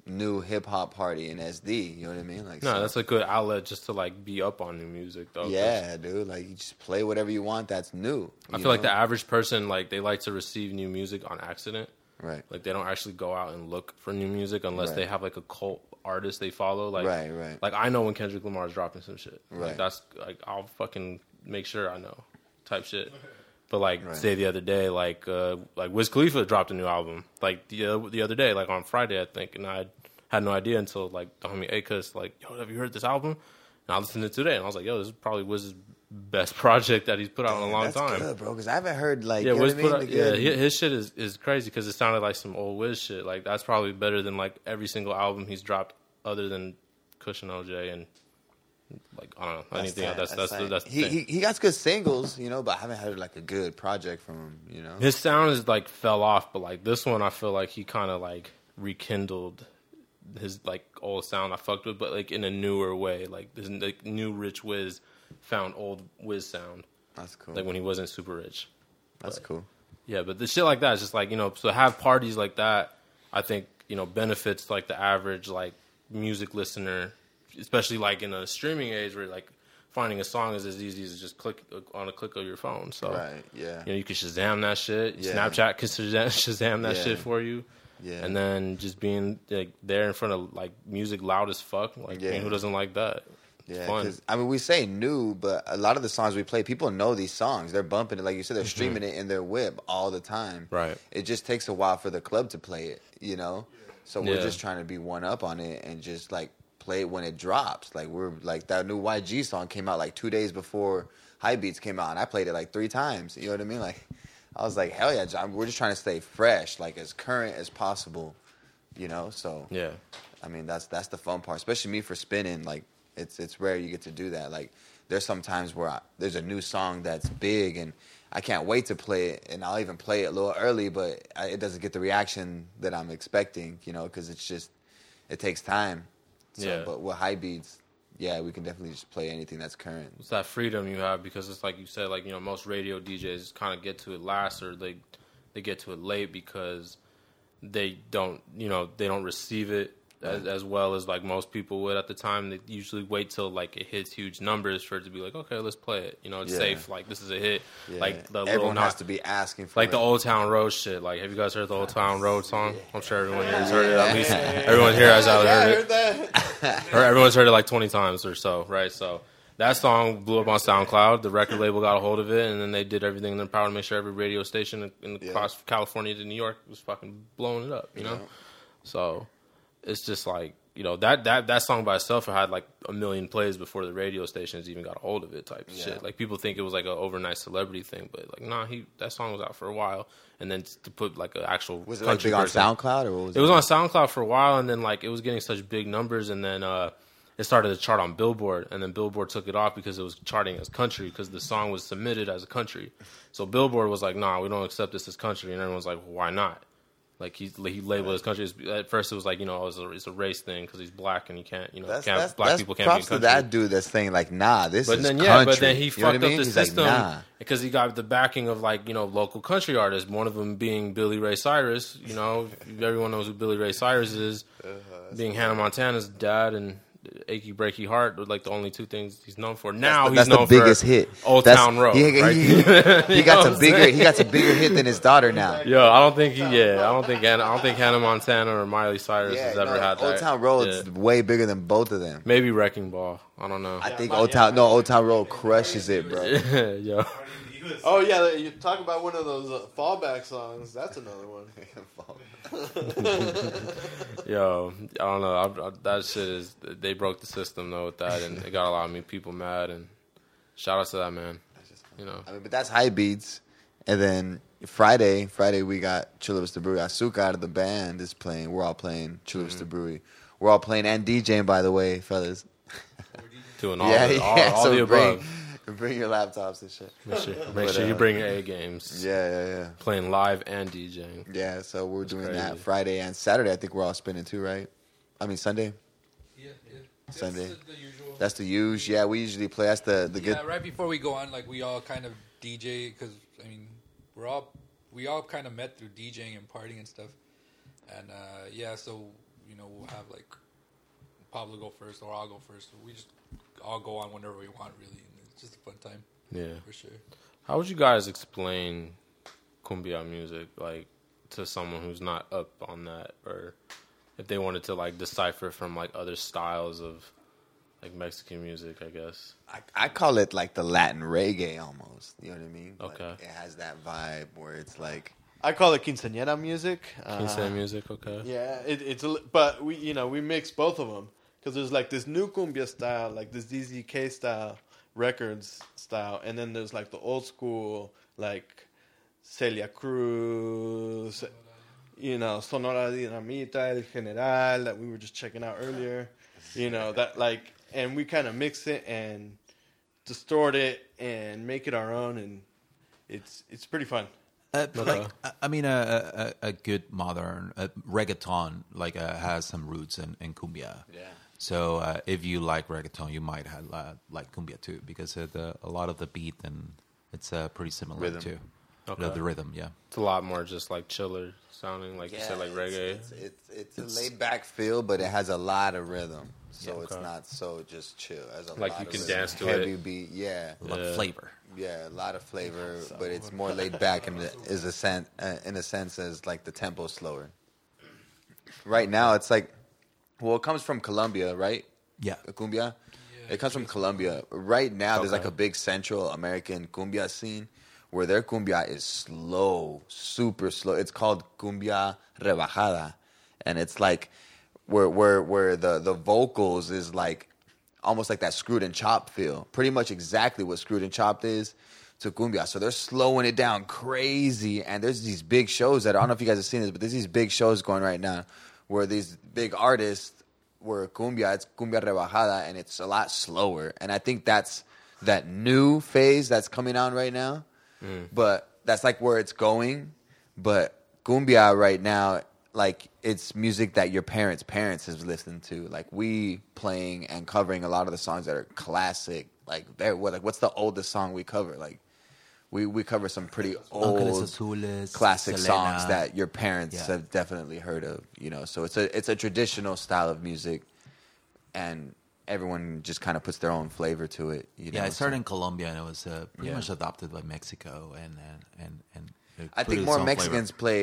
new hip hop party in SD. You know what I mean? Like, no, so- that's a good outlet just to like be up on new music though. yeah, dude. Like, you just play whatever you want. That's new. I you feel like the average person like they like to receive new music on accident. Right. Like they don't actually go out and look for new music unless Right. they have like a cult artist they follow. Like Right, right. Like I know when Kendrick Lamar is dropping some shit. Like Right. that's like I'll fucking make sure I know type shit. But like Right. say the other day, like uh like Wiz Khalifa dropped a new album like the uh, the other day, like on Friday I think, and I had no idea until like the homie Akos like, yo, have you heard this album? And I listened to it today, and I was like, yo, this is probably Wiz's best project that he's put out in a long That's time. good, bro. Because I haven't heard like Yeah, Wiz what I mean? put out, yeah, his shit is, is crazy because it sounded like some old Wiz shit. Like that's probably better than like every single album he's dropped, other than Kush and OJ and like I don't know That's anything. That's that's tight. the, that's the he, thing. he he got good singles, you know, but I haven't had like a good project from him, you know. His sound is like fell off, but like this one, I feel like he kind of like rekindled his like old sound I fucked with, but like in a newer way. Like this like new rich Wiz found old Wiz sound, That's cool. like when he wasn't super rich. That's cool. Yeah, but the shit like that is just like you know, so have parties like that. I think you know benefits like the average like music listener, especially like in a streaming age where like finding a song is as easy as just click on a click of your phone. So Right, yeah. you know you can Shazam that shit. Yeah. Snapchat can Shazam, Shazam that Yeah. shit for you. Yeah. And then just being like there in front of like music loud as fuck. Like Yeah. who doesn't like that? It's Yeah, because I mean, we say new, but a lot of the songs we play, people know these songs. They're bumping it, like you said, they're streaming it in their whip all the time. Mm-hmm. Right. It just takes a while for the club to play it, you know. So we're Yeah. just trying to be one up on it and just like play it when it drops. Like we're like that new YG song came out like two days before High Beats came out, and I played it like three times. You know what I mean? Like I was like, hell yeah, John. We're just trying to stay fresh, like as current as possible. You know, so yeah. I mean, that's that's the fun part, especially me for spinning. Like, it's it's rare you get to do that. Like, there's some times where I, there's a new song that's big, and I can't wait to play it, and I'll even play it a little early, but I, it doesn't get the reaction that I'm expecting, you know, because it's just it takes time. So, Yeah. But with high beats, yeah, we can definitely just play anything that's current. it's that freedom you have because it's like you said, like you know, most radio DJs kind of get to it last or they they get to it late because they don't, you know, they don't receive it as, as well as like most people would at the time. They usually wait till like it hits huge numbers for it to be like, okay, let's play it. You know, it's Yeah. safe. Like this is a hit. Yeah. Like the little everyone not, has to be asking for like it. the Old Town Road shit. Like, have you guys heard the Old Town Road song? I'm sure everyone here has heard it. At least everyone here has either heard it. or everyone's heard it like 20 times or so, right? So that song blew up on SoundCloud. The record label got a hold of it, and then they did everything in their power to make sure every radio station in, across California to New York was fucking blowing it up, you know? So it's just like, you know that that that song by itself had like a million plays before the radio stations even got a hold of it type shit. Like people think it was like an overnight celebrity thing, but like nah, he that song was out for a while, and then to put like an actual Was it like country big on SoundCloud or what was it was on SoundCloud for a while, and then like it was getting such big numbers, and then uh, it started to chart on Billboard, and then Billboard took it off because it was charting as country because the song was submitted as a country. So Billboard was like, "Nah, we don't accept this as country," and everyone's like, well, "Why not?" Like he he labeled his country as at first it was like you know it's a, it's a race thing because he's black and he can't you know That's, can't, that's, black that's people can't be in props to that dude that's saying like, nah, this But is then country. yeah, but then he You fucked up mean? the He's like, system nah. because he got the backing of like you know local country artists. One of them being Billy Ray Cyrus. You know, everyone knows who Billy Ray Cyrus is. Uh-huh, being Hannah Montana's dad and Achy Breaky Heart were like the only two things he's known for. Now that's he's the known biggest for hit. Old That's- Town Road. He, he- right? he- You he got a bigger. He got a bigger hit than his daughter now. Yo, I don't think he. Yeah, I don't think. Hannah, I don't think Hannah Montana or Miley Cyrus Yeah, has ever no, had that. Old that. Town Road's Yeah. way bigger than both of them. Maybe Wrecking Ball. I don't know. I think Old Town. No, Old Town Road crushes it, bro. Yo. Oh yeah, you talk about one of those uh, fallback songs. That's another one. Yo, I don't know. I, I, that shit is. They broke the system though with that, and it got a lot of me people mad. And shout out to that man. You know, I mean, but that's high beats. And then Friday, Friday we got Chula Vista Brewery. Azúcar out of the band is playing. We're all playing Chula Vista mm-hmm. Brewery. We're all playing and DJing, by the way, fellas. doing all, yeah, the, all, yeah. all so the bring, above. Bring your laptops and shit. Make sure, make But, sure you uh, bring your A games. Yeah, yeah, yeah. Playing live and DJing. Yeah, so we're doing that. Friday and Saturday. I think we're all spinning too, right? I mean Sunday. Yeah, yeah. Sunday. That's the, the usual. That's the use. Yeah, we usually play. That's the the good. yeah, right before we go on, like we all kind of DJ because I mean we're all we all kind of met through DJing and partying and stuff, and uh, yeah, so you know we'll have like Pablo go first or I'll go first. We just all go on whenever we want, really. And it's just a fun time Yeah. for sure. How would you guys explain cumbia music, like to someone who's not up on that, or if they wanted to like decipher from like other styles of like Mexican music? I guess. I, I call it like the Latin reggae almost. You know what I mean? Like, Okay. it has that vibe where it's like I call it quinceañera music. Quinceañera Uh, music, okay. Yeah, it, it's a, but we you know we mix both of them because there's like this new cumbia style, like this ZZK style records style, and then there's like the old school like Celia Cruz, you know Sonora Dinamita, El General that we were just checking out earlier, you know that like, and we kind of mix it and distort it and make it our own, and it's it's pretty fun. Uh, like, I- I mean, a, a, a good modern uh, reggaeton like uh, has some roots in, in cumbia. Yeah. So uh, if you like reggaeton, you might have uh, like cumbia too, because uh, the, a lot of the beat and it's uh, pretty similar Rhythm. too. Okay. The, the rhythm, yeah. It's a lot more just like chiller sounding, like you said, like reggae. It's, it's, it's, it's a laid back feel, but it has a lot of rhythm. So it's Okay. not so just chill. As a Like lot you of can rhythm. dance to Heavy it. beat, yeah. A lot Yeah. of flavor. Yeah, a lot of flavor, but it's more laid back in the, is a sense, uh, in a sense as like the tempo slower. Right now, it's like, well, it comes from Colombia, right? Yeah. Cumbia. It comes from Colombia. Right now, there's like a big Central American cumbia scene where their cumbia is slow, super slow. It's called cumbia rebajada, and it's like where where where the the vocals is like almost like that screwed and chopped feel. Pretty much exactly what screwed and chopped is to cumbia. So they're slowing it down crazy. And there's these big shows that I don't know if you guys have seen this, but there's these big shows going right now where these big artists were cumbia, it's cumbia rebajada, and it's a lot slower. And I think that's that new phase that's coming on right now. Mm. But that's like where it's going. But cumbia right now, like it's music that your parents' parents has listened to. Like we playing and covering a lot of the songs that are classic. Like very what like what's the oldest song we cover? Like we we cover some pretty old Azules, classic Selena. songs that your parents Yeah. have definitely heard of. You know, so it's a it's a traditional style of music, and everyone just kind of puts their own flavor to it. You know, Yeah, I so- started in Colombia and it was uh, pretty Yeah. much adopted by Mexico and and and, and I think more own flavor. Mexicans play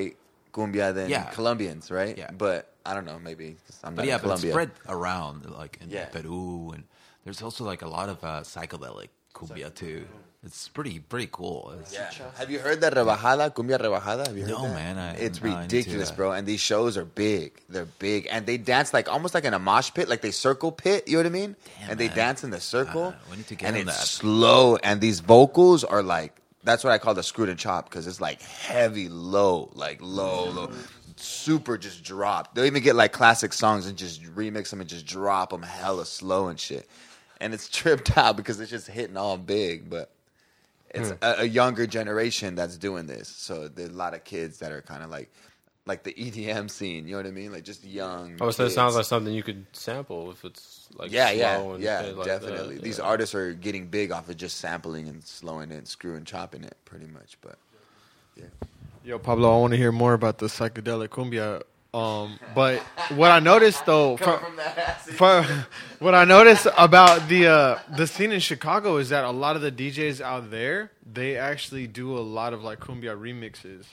cumbia than Yeah. Colombians, right? Yeah. But I don't know, maybe I'm But not yeah, but it's Colombia. spread around like in Yeah. Peru and there's also like a lot of uh, psychedelic cumbia too. It's pretty pretty cool. It's, Yeah. Have you heard that rebajada, cumbia rebajada? Have you heard No, that? man, I- it's no, I need to, ridiculous, uh, bro. And these shows are big. They're big, and they dance like almost like in a mosh pit, like they circle pit. You know what I mean? Damn, and they man. dance in the circle. we need to get and it's that. slow, and these vocals are like that's what I call the screwed and chop because it's like heavy, low, like low, low. Super just drop. They'll even get like classic songs and just remix them and just drop them hella slow and shit. And it's tripped out because it's just hitting all big, but it's Hmm. a, a younger generation that's doing this. So there's a lot of kids that are kind of like, like the EDM scene. You know what I mean? Like just young. Oh, so it sounds like something you could sample if it's like yeah, slow yeah, and yeah, like definitely. that. These Yeah. artists are getting big off of just sampling and slowing it, and screwing, chopping it, pretty much. But yeah. Yo, Pablo, I want to hear more about the psychedelic cumbia. Um, but what I noticed though, from, from what I noticed about the uh, the scene in Chicago is that a lot of the DJs out there they actually do a lot of like cumbia remixes,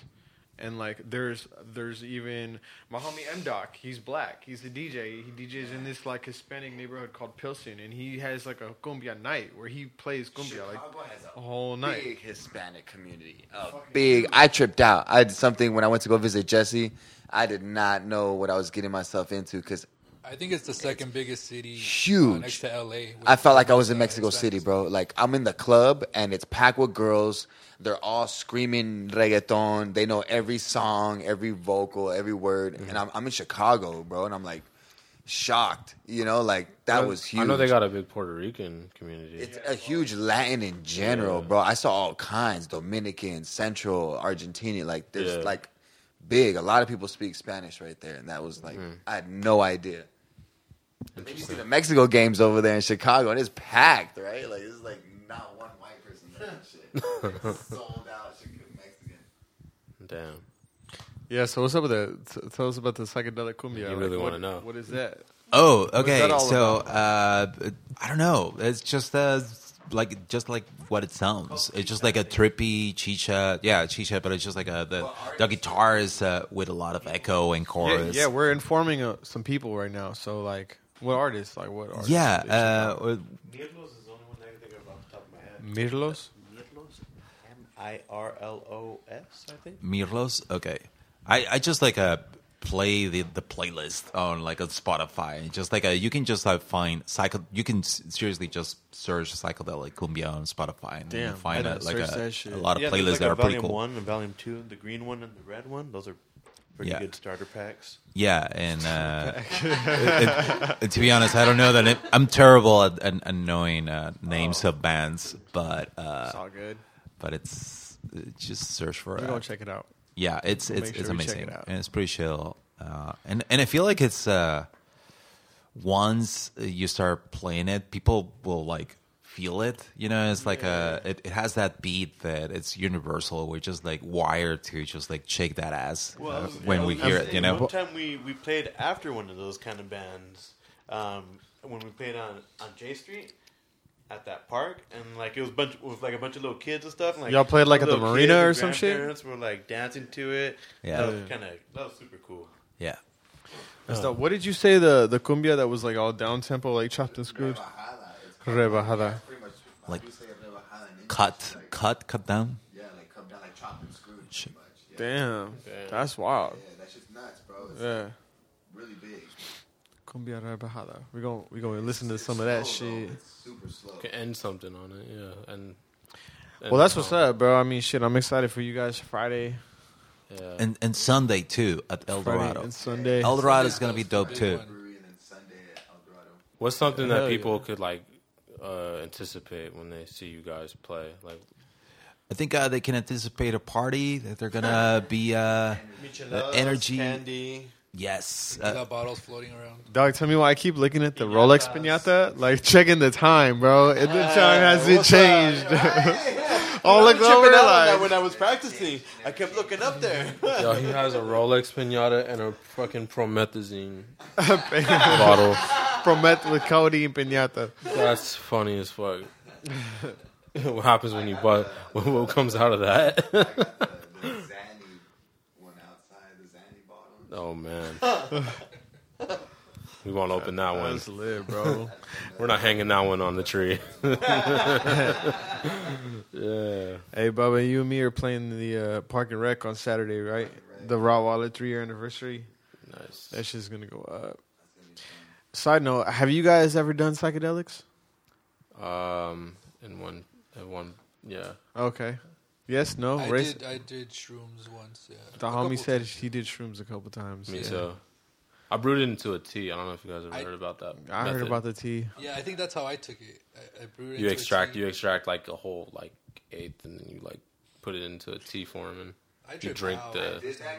and like there's there's even my homie M Doc. He's black. He's a DJ. He DJs in this like Hispanic neighborhood called Pilsen, and he has like a cumbia night where he plays cumbia like a whole night. big Hispanic community. A big. I tripped out. I did something when I went to go visit Jesse. I did not know what I was getting myself into because I think it's the second biggest city, uh, huge. next to LA. I felt like I was in uh, Mexico Hispanics. City, bro. Like I'm in the club and it's packed with girls. They're all screaming reggaeton. They know every song, every vocal, every word. Mm-hmm. And I'm, I'm in Chicago, bro, and I'm like shocked. You know, like that was huge. I know they got a big Puerto Rican community. It's a huge Latin in general, bro. I saw all kinds: Dominican, Central, Argentinian. Like there's Yeah. like big. A lot of people speak Spanish right there, and that was like I had no idea. And then you see the Mexico games over there in Chicago, and it's packed, right? Like it's like not one white person there and shit. Like, sold out Mexican. Damn. Yeah, so what's up with that? Tell us about the psychedelic cumbia. You really Like, wanna know. What is that? Oh, okay. that So uh, I don't know. It's just uh, like just like what it sounds. It's just like a trippy chicha. Yeah, chicha, but it's just like a the the guitar is uh, with a lot of echo and Yeah, chorus. yeah, we're informing uh, some people right now. So like, what artists? Like what artists? Yeah, uh, Mirlos is the only one I can think of off the top of my head. Mirlos. Mirlos? M I R L O S, I think. Mirlos. Okay, I I just like uh, play the the playlist on like on Spotify. Just like a, you can just like find psycho. You can seriously just search psychedelic cumbia on Spotify and Damn, you find I a, didn't like search a, that shit. a lot of yeah, playlists like that a are pretty volume cool. one and volume two, the green one and the red one. Those are pretty Yeah. good starter packs. Yeah, and uh, it- it- to be honest, I don't know that it, I'm terrible at, at, at knowing uh, names of bands, but uh, It's all good. but it's uh, just search for We're it. gonna check it out. Yeah, it's it's make it's sure we check amazing it and it's pretty chill, uh, and and I feel like it's uh, once you start playing it, people will like feel it. You know, it's like a it, it has that beat that it's universal. We're just like wired to just like shake that ass uh, when we hear it. You know, One time we, we played after one of those kind of bands um, when we played on, on J Street at that park, and like it was bunch it was like a bunch of little kids and stuff. And, like Y'all played, like, at the marina or some shit? grandparents Were like dancing to it. Yeah. that was kind of that was super cool. yeah. That's dope. Oh. What did you say the the cumbia that was like all down tempo, like chopped and screwed? Rebajada. Like cut, cut, cut down. Yeah, like come down, like chop and screw. Shit. Damn, that's wild. Yeah, that's just nuts, bro. It's Yeah, really big. Cumbia rebajada. We gonna we gonna listen to some of that shit. Super slow. Can end something on it, yeah. And, and Well, that's what's up, bro. I mean, shit. I'm excited for you guys. Friday, Yeah. And and Sunday too at El Dorado. and Sunday. El Dorado is gonna be dope too. one. And then Sunday at El Dorado. What's something that people yeah. could like uh, anticipate when they see you guys play? Like, I think uh, they can anticipate a party that they're gonna be uh, Micheladas, energy. candy. Yes. You Uh, got bottles floating around. Dog, tell me why I keep looking at the Rolex pinata, like checking the time, bro. And the time hasn't changed. oh, I look was over out that like when I was practicing. I kept looking up there. yo, he has a Rolex pinata and a fucking promethazine bottle. Promet with Cody and pinata. That's funny as fuck. what happens when you buy? What, what comes out of that? The Zanny one outside, the Zanny bottle. Oh man, We won't open that one. That's lit, bro. We're not hanging that one on the tree. yeah. Hey, Bubba, you and me are playing the uh, Park and Rec on Saturday, right? The Raw Wallet three year anniversary. Nice. That shit's gonna go up. Side note: Have you guys ever done psychedelics? Um, in one, in one, yeah. Okay. Yes. No. I Race- did. I did shrooms once. Yeah. The A homie said times. he did shrooms a couple times. Me yeah. too. I brewed it into a tea. I don't know if you guys ever I- heard about that. I heard about the tea. Yeah, I think that's how I took it. I, I brewed it. You into a extract, tea. you extract like a whole like eighth, and then you like put it into a tea form, and I you drink the. did that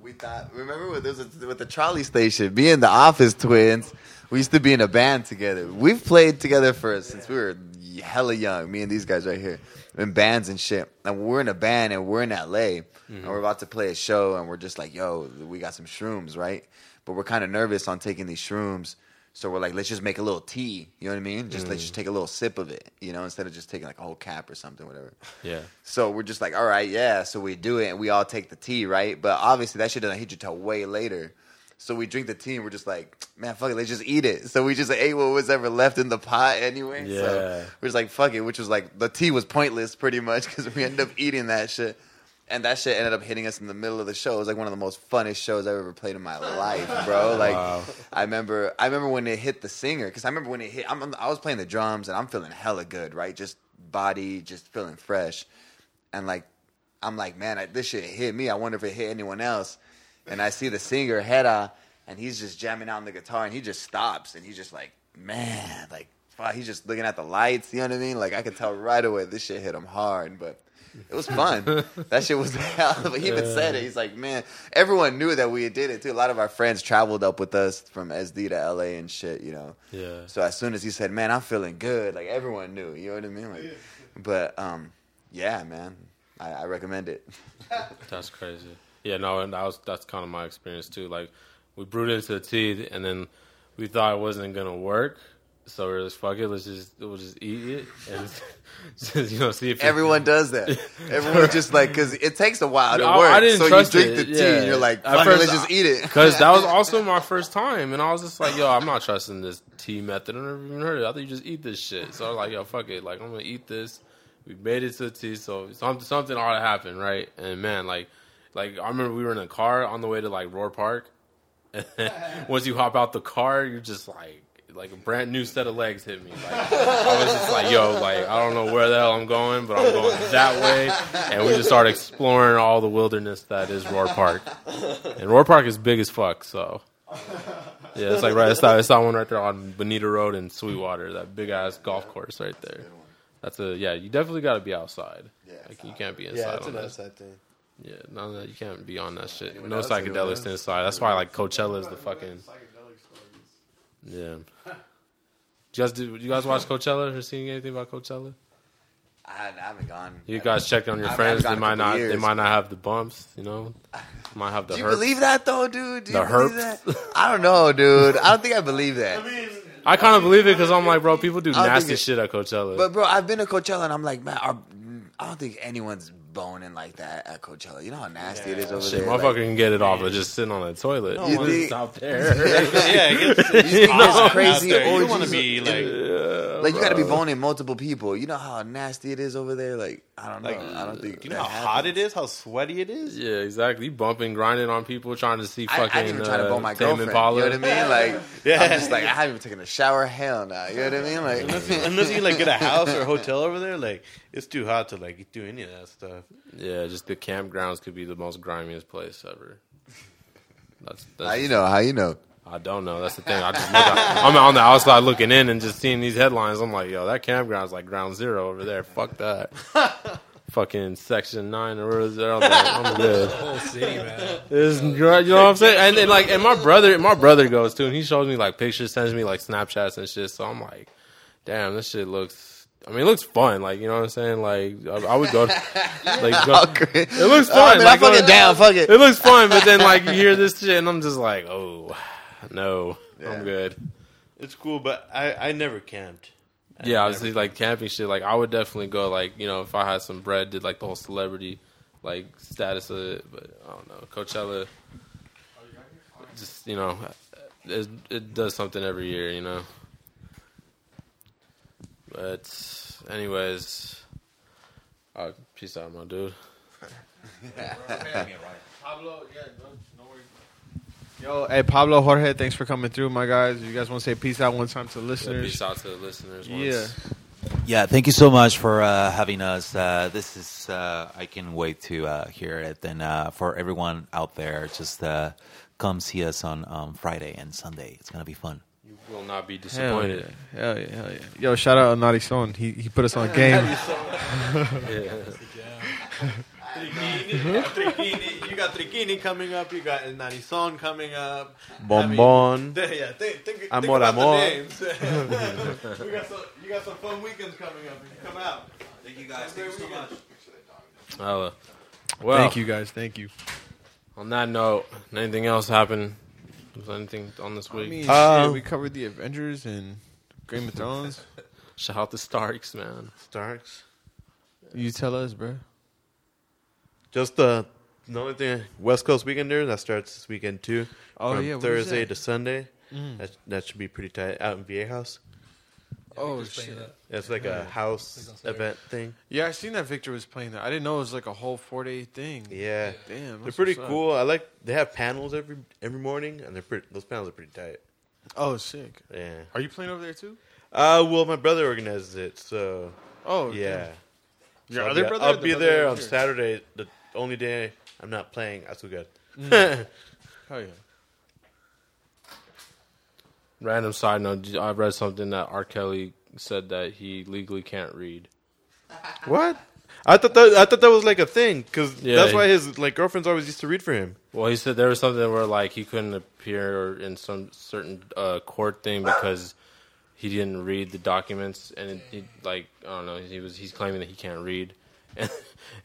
we thought. Remember with this with the trolley station, being the office twins. We used to be in a band together. We've played together for since we were hella young. Me and these guys right here in bands and shit. And we're in a band and we're in LA and we're about to play a show and we're just like, yo, we got some shrooms, right? But we're kind of nervous on taking these shrooms. So we're like, let's just make a little tea. You know what I mean? Just let's just mm. take a little sip of it, you know, instead of just taking like a whole cap or something, whatever. Yeah. So we're just like, all right, yeah. So we do it, and we all take the tea, right? But obviously, that shit doesn't hit you till way later. So we drink the tea, and we're just like, man, fuck it, let's just eat it. So we just ate what was ever left in the pot anyway. Yeah. So we're just like, fuck it, which was like the tea was pointless pretty much because we ended up eating that shit. And that shit ended up hitting us in the middle of the show. It was like one of the most funnest shows I've ever played in my life, bro. Like, I remember, I remember when it hit the singer because I remember when it hit. I'm, I was playing the drums and I'm feeling hella good, right? Just body, just feeling fresh, and like, I'm like, man, I, this shit hit me. I wonder if it hit anyone else. And I see the singer Hera, and he's just jamming out on the guitar, and he just stops, and he's just like, man, like, fuck, he's just looking at the lights. You know what I mean? Like, I could tell right away this shit hit him hard, but. It was fun. that shit was hell. He even said it. He's like, man, everyone knew that we did it too. A lot of our friends traveled up with us from SD to LA and shit, you know. Yeah. So as soon as he said, "Man, I'm feeling good," like everyone knew. You know what I mean? Like, but um, yeah, man, I, I recommend it. That's crazy. Yeah, no, and that was that's kind of my experience too. Like we brewed it into the tea, and then we thought it wasn't gonna work, so we are just fuck it. Let's just we'll just eat it and just, you know see if it- Everyone does that. Everyone just like because it takes a while to I- work. I didn't so trust you drink it. the tea yeah. and you're like, At "Fuck it, first, let's just eat it." Because that was also my first time, and I was just like, "Yo, I'm not trusting this tea method. I never even heard it. I thought you just eat this shit." So I was like, "Yo, fuck it. Like I'm gonna eat this." We made it to the tea, so something something ought to happen, right? And man, like, like I remember we were in a car on the way to like Rohr Park. Once you hop out the car, you're just like. Like a brand new set of legs hit me. Like I was just like, "Yo, like I don't know where the hell I'm going, but I'm going that way." And we just started exploring all the wilderness that is Rohr Park. And Rohr Park is big as fuck, so yeah, it's like right. It's that, it's that one right there on Bonita Road in Sweetwater. That big ass golf course right there. That's a yeah. You definitely got to be outside. like, you can't be inside. Yeah, it's on an that. outside thing. Yeah, none of that. You can't be on that shit. No that's psychedelics inside. That's why like Coachella is the fucking. Yeah. You guys, do you guys watch Coachella or seen anything about Coachella? I, I haven't gone. You guys checked on your I haven't friends. They gone in a might couple not. They years. might not have the bumps. You know, might have the. Do you herpes. believe that though, dude? Do you The believe herpes? that? I don't know, dude. I don't think I believe that. I kind of believe it because I'm like, bro, people do don't nasty it- shit at Coachella. But bro, I've been to Coachella and I'm like, man, our, I don't think anyone's boning like that at Coachella. You know how nasty it is over Shit, there. motherfucker Like, can get it off of just sitting on a toilet. You It's think- out there. yeah, it gets, it's You know, hot crazy out there. You orgies want to be of- like, like you got to be boning multiple people. You know how nasty it is over there. Like I don't know. like I don't think you know that how hot it is, how sweaty it is. yeah, exactly. You bumping, grinding on people, trying to see I, fucking. I didn't even try to uh, bone my Tame girlfriend. Impala. You know what I mean? Like, Yeah. I'm just like I haven't even taken a shower. Hell no. You know what I mean? Like, Unless, unless you like get a house or a hotel over there, like it's too hot to like do any of that stuff. Yeah, just the campgrounds could be the most grimiest place ever. That's, that's how you know? How you know? I don't know. That's the thing. I just look out, I'm on the outside looking in and just seeing these headlines. I'm like, yo, that campground's like ground zero over there. Fuck that. Fucking section nine or where is it? I'm, like, I'm good. Whole city, man. It's, you know what I'm saying? And, and like, and my brother, my brother goes too, and he shows me like pictures, sends me like Snapchats and shit. So I'm like, damn, this shit looks. I mean, it looks fun. Like, you know what I'm saying? Like, I, I would go. Like, go, it looks I fun. mean, like, I fucking go- down. Uh, fuck it. It looks fun, but then like you hear this shit, and I'm just like, oh, no, Yeah. I'm good. It's cool, but I I never camped. I Yeah, never obviously, like camping shit. Like, I would definitely go. Like, you know, if I had some bread, did like the whole celebrity like status of it. But I don't know, Coachella. Just you know, it, it does something every year, you know. But anyways, uh, peace out, my dude. Pablo, yeah, no, worries. Yo, hey Pablo Jorge, thanks for coming through, my guys. You guys want to say peace out one time to the Yeah, listeners? peace out to the listeners. Once. Yeah. Yeah, thank you so much for uh, having us. Uh, this is uh, I can wait to uh, hear it, and uh, for everyone out there, just uh, come see us on um, Friday and Sunday. It's gonna be fun. You will not be Hell disappointed. yeah. Hell yeah, hell yeah. Yo, shout out Nadi Son. He he put us on game. Triquini, you got Triquini coming up. You got El Narizon coming up. Bonbon. I mean, yeah, think, think, think Amor, about amor. the names. we got some, you got some fun weekends coming up. You come out. Thank you guys. Thank you so much. Uh, well, Thank you guys. Thank you. On that note, anything else happen? Was anything on this I week? mean, Uh, shit, we covered the Avengers and Game of Thrones. Shout out to Starks, man. Starks. You tell us, bro. Just the the only thing West Coast Weekender that starts this weekend too. Oh, from yeah, where's Thursday that? to Sunday. Mm. That that should be pretty tight out in Viejas. Oh shit. that. It's like Yeah. a house Like on Saturday. event thing. Yeah, I seen that Victor was playing that. I didn't know it was like a whole four day thing. Yeah, Damn, they're that's pretty what's up. cool. I like they have panels every every morning, and they're pretty. Those panels are pretty tight. Oh, sick. Yeah. Are you playing over there too? Uh, well, my brother organizes it, so Oh, yeah. Your So I'll other be, brother? I'll The be brother there over on here? Saturday. The only day I'm not playing. That's so good. Mm. Hell yeah. Random side note: I read something that R. Kelly said that he legally can't read. what? I thought that I thought that was like a thing because Yeah, that's why his like girlfriends always used to read for him. Well, he said there was something where like he couldn't appear in some certain uh, court thing because he didn't read the documents, and it, he like I don't know. He was he's claiming that he can't read, and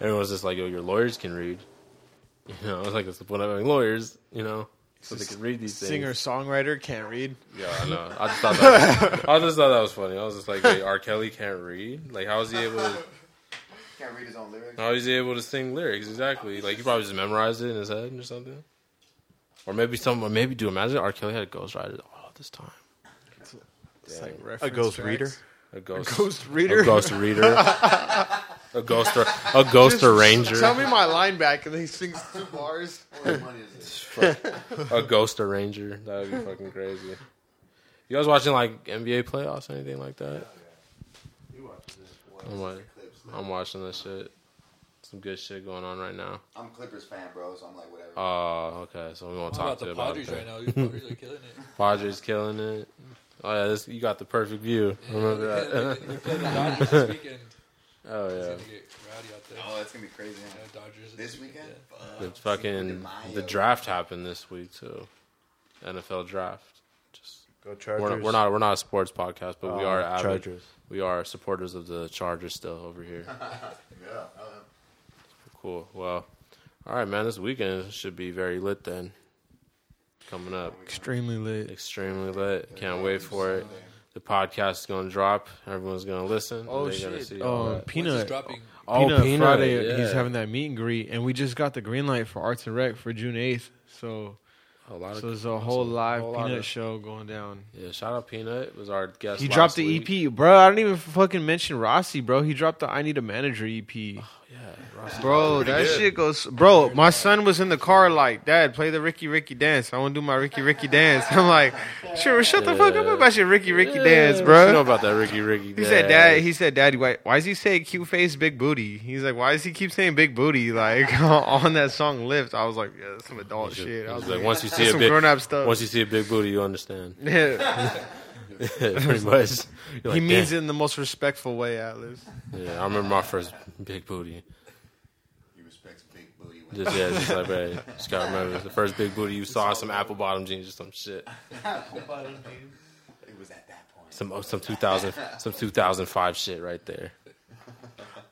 everyone was just like, "Oh, your lawyers can read." You know, I was like, "It's the point of having lawyers," you know, so they can read these things. Singer songwriter can't read. Yeah, I know. I just thought that. I just thought that was funny. I was just like, "Wait, R. Kelly can't read? Like, how is he able to?" Can't read his own lyrics. How is he able to sing lyrics exactly? Like he probably just memorized it in his head or something. Or maybe some, or maybe do imagine R. Kelly had a ghostwriter all this time. It's like A reference ghost tracks. reader. A ghost, ghost reader? a ghost reader, a ghost, or, a ghost or ranger, Tell me my line back, and then he sings two bars. a ghost or ranger. That would be fucking crazy. You guys watching like NBA playoffs or anything like that? I'm, like, I'm watching this shit. Some good shit going on right now. I'm a Clippers fan, bro, so I'm like, whatever. Oh, okay. So we won't How talk about to the you about Padres that. right now? These Padres are killing it. Padres killing it. Oh yeah, this, you got the perfect view. Remember They that? play the Dodgers this weekend. Oh yeah. It's yeah, gonna get rowdy out there. Oh, that's gonna be crazy. Yeah, Dodgers This weekend? Yeah. the fucking the draft happened this week too. NFL draft. Just Go Chargers. we're not, we're not we're not a sports podcast, but we Oh, are avid, Chargers. We are supporters of the Chargers still over here. Yeah. Cool. Well, all right, man. This weekend should be very lit then. Coming up. Extremely lit. Extremely lit. Can't wait for it. The podcast is going to drop. Everyone's going to listen. Oh They're shit! see all Um, that. Peanut. When's dropping? Oh, Peanut, Peanut, Friday. yeah. He's having that meet and greet, and we just got the green light for Park and Rec for June eighth. So, A lot of so there's a whole live whole Peanut of- show going down. Yeah, shout out Peanut. Was our guest. He last dropped the week. EP, bro. I don't even fucking mention Rossi, bro. He dropped the "I Need a Manager" EP, Yeah, bro. That shit goes, bro. My son was in the car like, "Dad, play the Ricky Ricky dance. I want to do my Ricky Ricky dance." I'm like, "Sure, shut the fuck up about your Ricky Ricky Yeah, dance, You know about that Ricky Ricky? He said, "Dad." He said, "Daddy, why, why does he say cute face, big booty?" He's like, "Why does he keep saying big booty like on that song Lift?" I was like, "Yeah, that's some adult shit." I was like, once you see a big, grown up stuff. once you see a big booty, you understand. yeah. Pretty much. You're he like, means "Damn." it in the most respectful way, Atlas. Yeah, I remember my first big booty. He respects big booty. Just yeah, just like hey, just gotta remember the first big booty you saw some apple bottom jeans or some shit. Apple bottom jeans. It was at that point. Some oh, some two thousand some two thousand five shit right there.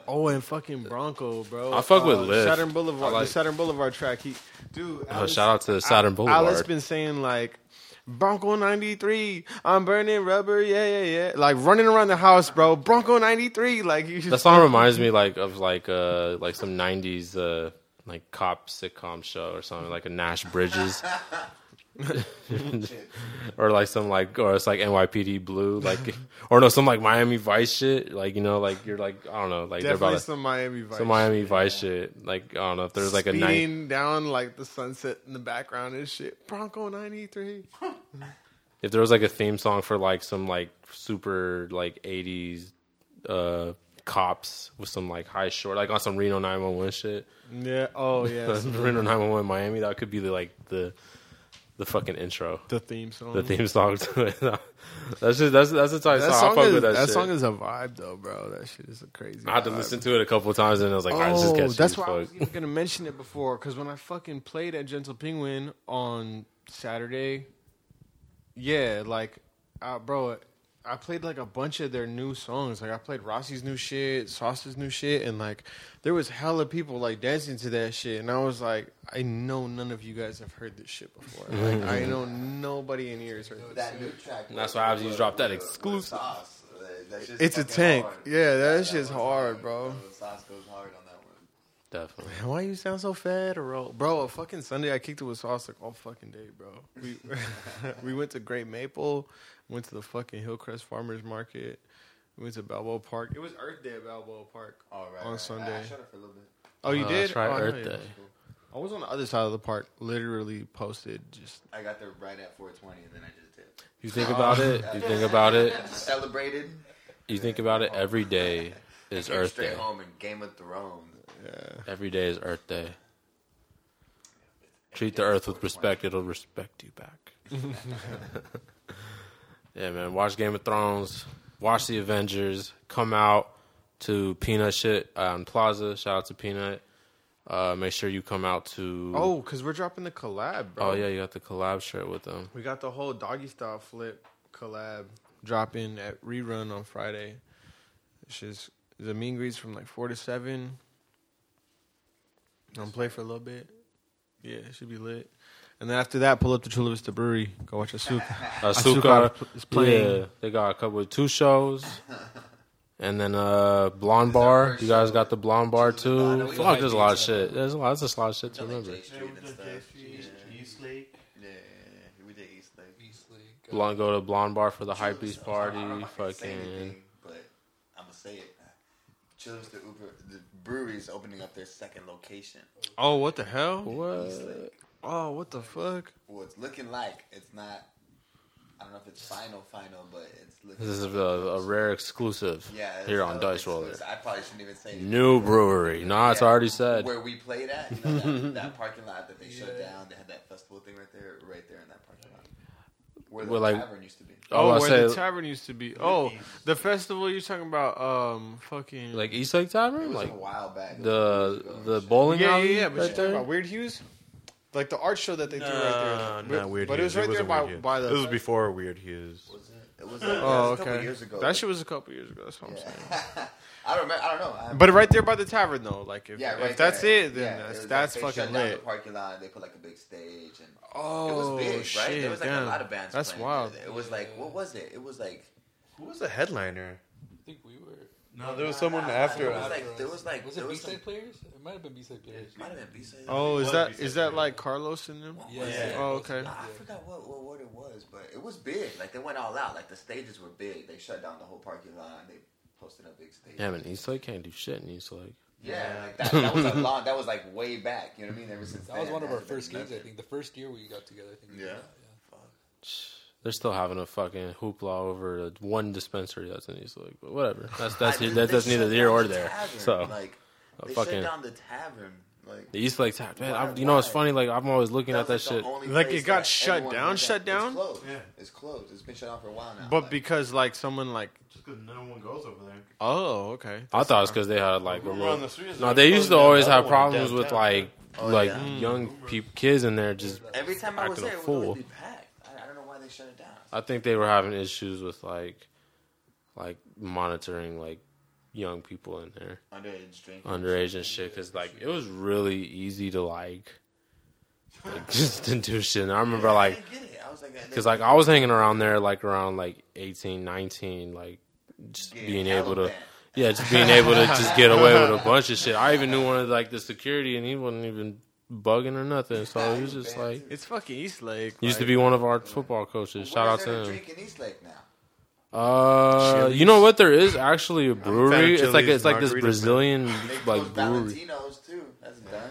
Oh, and fucking Bronco, bro. Uh, I fuck with Lift. Saturn Boulevard. Like- the Saturn Boulevard track. He, dude. Oh, Alice- shout out to Saturn Al- Boulevard. Alice been saying like. Bronco 93, I'm burning rubber, yeah, yeah, yeah. Like running around the house, bro. Bronco 93, like you That song reminds me like of like uh like some nineties uh like cop sitcom show or something like a Nash Bridges. or like some like or it's like NYPD Blue, like or no, some like Miami Vice shit. Like you know, like you're like I don't know, like they're about some Miami Vice. some Miami shit. Vice shit. Like I don't know if there's like a night. Down like the sunset in the background and shit. Bronco ninety three. If there was like a theme song for like some like super like '80s uh cops with some like high short, like on some Reno 911 shit. Yeah. Oh yeah. Reno 911 Miami. That could be the like the the fucking intro. the theme song. the theme song to it. that's just that's that's the type of That song. I song fuck is with that, that shit. song is a vibe though, bro. That shit is a crazy. I had to vibe. listen to it a couple of times and I was like, all right, this is Oh, catchy. that's as why I was even gonna mention it before. Because when I fucking played at Gentle Penguin on Saturday, yeah, like, uh, bro, I played like a bunch of their new songs. Like I played Rossi's new shit, Sauce's new shit, and like there was hella people like dancing to that shit. And I was like, I know none of you guys have heard this shit before. Like I know nobody in here has heard this. That new track. And that's why I was you dropped that exclusive. Sauce. That shit's It's a fucking tank. hard. Yeah, that shit's one's hard, bro. The sauce goes hard on that one. Definitely. Why you sound so federal, bro? A fucking Sunday, I kicked it with sauce like all fucking day, bro. We we went to Great Maple, went to the fucking Hillcrest Farmers Market, we went to Balboa Park. It was Earth Day at Balboa Park All right. on right. Sunday. I shut up for a little bit. Oh, you Oh, did? that's right, Oh, I Earth Day. I was on the other side of the park, literally posted. Just I got there right at 420, and then I just did. You think about it. You think about it. Celebrated. You think about it. Every day is Came Earth straight Day. home and Game of Thrones. yeah. Every day is Earth Day. Treat the Earth with respect; it'll respect you back. yeah, man. Watch Game of Thrones. Watch the Avengers. Come out to Peanut shit on Plaza. Shout out to Peanut. Uh, make sure you come out to. Oh, cause we're dropping the collab, bro. oh yeah, you got the collab shirt with them. We got the whole doggy style flip collab dropping at rerun on Friday. It's just the mean greets from like four to seven. I'm play for a little bit. Yeah, it should be lit. And then after that, pull up to Chula Vista Brewery. Go watch Azúcar. Azúcar is playing. Yeah, they got a couple of two shows. And then uh Blonde Bar. You guys got the Blonde Bar too. Fuck, there's a lot of shit. There's a lot there's a lot of shit to remember. J Street and stuff. East Lake. Yeah, yeah, we did East Lake. East Lake. Blonde go to Blonde Bar for the hype beast I don't party. know if I can say Fucking anything, but I'm gonna say it. Chula Vista Uber, the brewery is opening up their second location. Oh, what the hell? what? East Lake. Oh, what the fuck? Well, it's looking like it's not. I don't know if it's final, final, but it's looking. This is a, a rare exclusive yeah, here on Dice Roller. exclusive. I probably shouldn't even say it. New brewery. Nah, it's already said. Where we played at, you know, that, that parking lot that they shut down. They had that festival thing right there, right there in that parking lot. Where the Well, like- tavern used to be. Oh, I where say the tavern used to be. Oh, the festival you're talking about? Um, fucking like East Lake It Tavern, was like a while back. The the bowling yeah, alley. yeah, yeah. But right you're talking about Weird Hues, like the art show that they threw right there. not weird. But it was Hues. right there wasn't by Weird Hues. by the. It was before Weird Hues. Was it? It was, uh, Oh, it was a couple okay. years ago. That shit was a couple years ago. That's what I'm saying. I don't remember. I don't know. I, But right there by the tavern, though. Like if, yeah, if right that's there. it, then Yeah, that's it was that's like they fucking shut down the lit. parking lot. and They put like a big stage and Oh it was big, right? shit! There was like damn. a lot of bands. That's playing wild. It was like what was it? It was like Who was the headliner? I think we were. No, there was someone after There was us. like there was like Was there it was B-side some, players? It might have been B-side players. might have been B-side. Oh, is was that B-side is that player. like Carlos in them? Yeah. Yeah. Oh, okay. I forgot what, what what it was, but it was big. Like they went all out. Like the stages were big. They shut down the whole parking lot. and They posted a big stage. Yeah, man, East Lake can't do shit in East Lake. Yeah, like that, that was a long. That was like way back. You know what I mean? Ever since That was one of our first games. I think the first year we got together. I think. we did Yeah. that, They're still having a fucking hoopla over one dispensary that's in East Lake, but whatever. That's that's I mean, that's, that's neither here or the there. tavern. So like a they fucking shut down the tavern. Like the East Lake Tavern. Man, Why- I, you know it's funny? Like I'm always looking at that like, shit. Like, it got shut down, shut down? It's closed. Yeah. It's closed. It's been shut down for a while now. But Like, because like someone like Just because no one goes over there. oh okay. I thought it was because they had like a Rumor little- the no. they're used to always have problems with like Oh, like yeah. young peop kids in there just. every time I was acting there, a it would fool. always be packed. I, I don't know why they shut it down. I think they were having issues with like like monitoring like young people in there. Underage drinking. underage and shit because like it was really easy to like, like just to do shit. And I remember like didn't get it. I was like, because like I was hanging around there like around like 18, 19, like just Getting being able to. Yeah, just being able to just get away with a bunch of shit. I even knew one of like the security, and he wasn't even bugging or nothing. So he was just like, It's fucking East Lake. used to be one of our football coaches. Shout out to him. Drink in East Lake now. Uh, you know what? There is actually a brewery. It's like it's like this Brazilian like brewery. Valentino's too. That's done.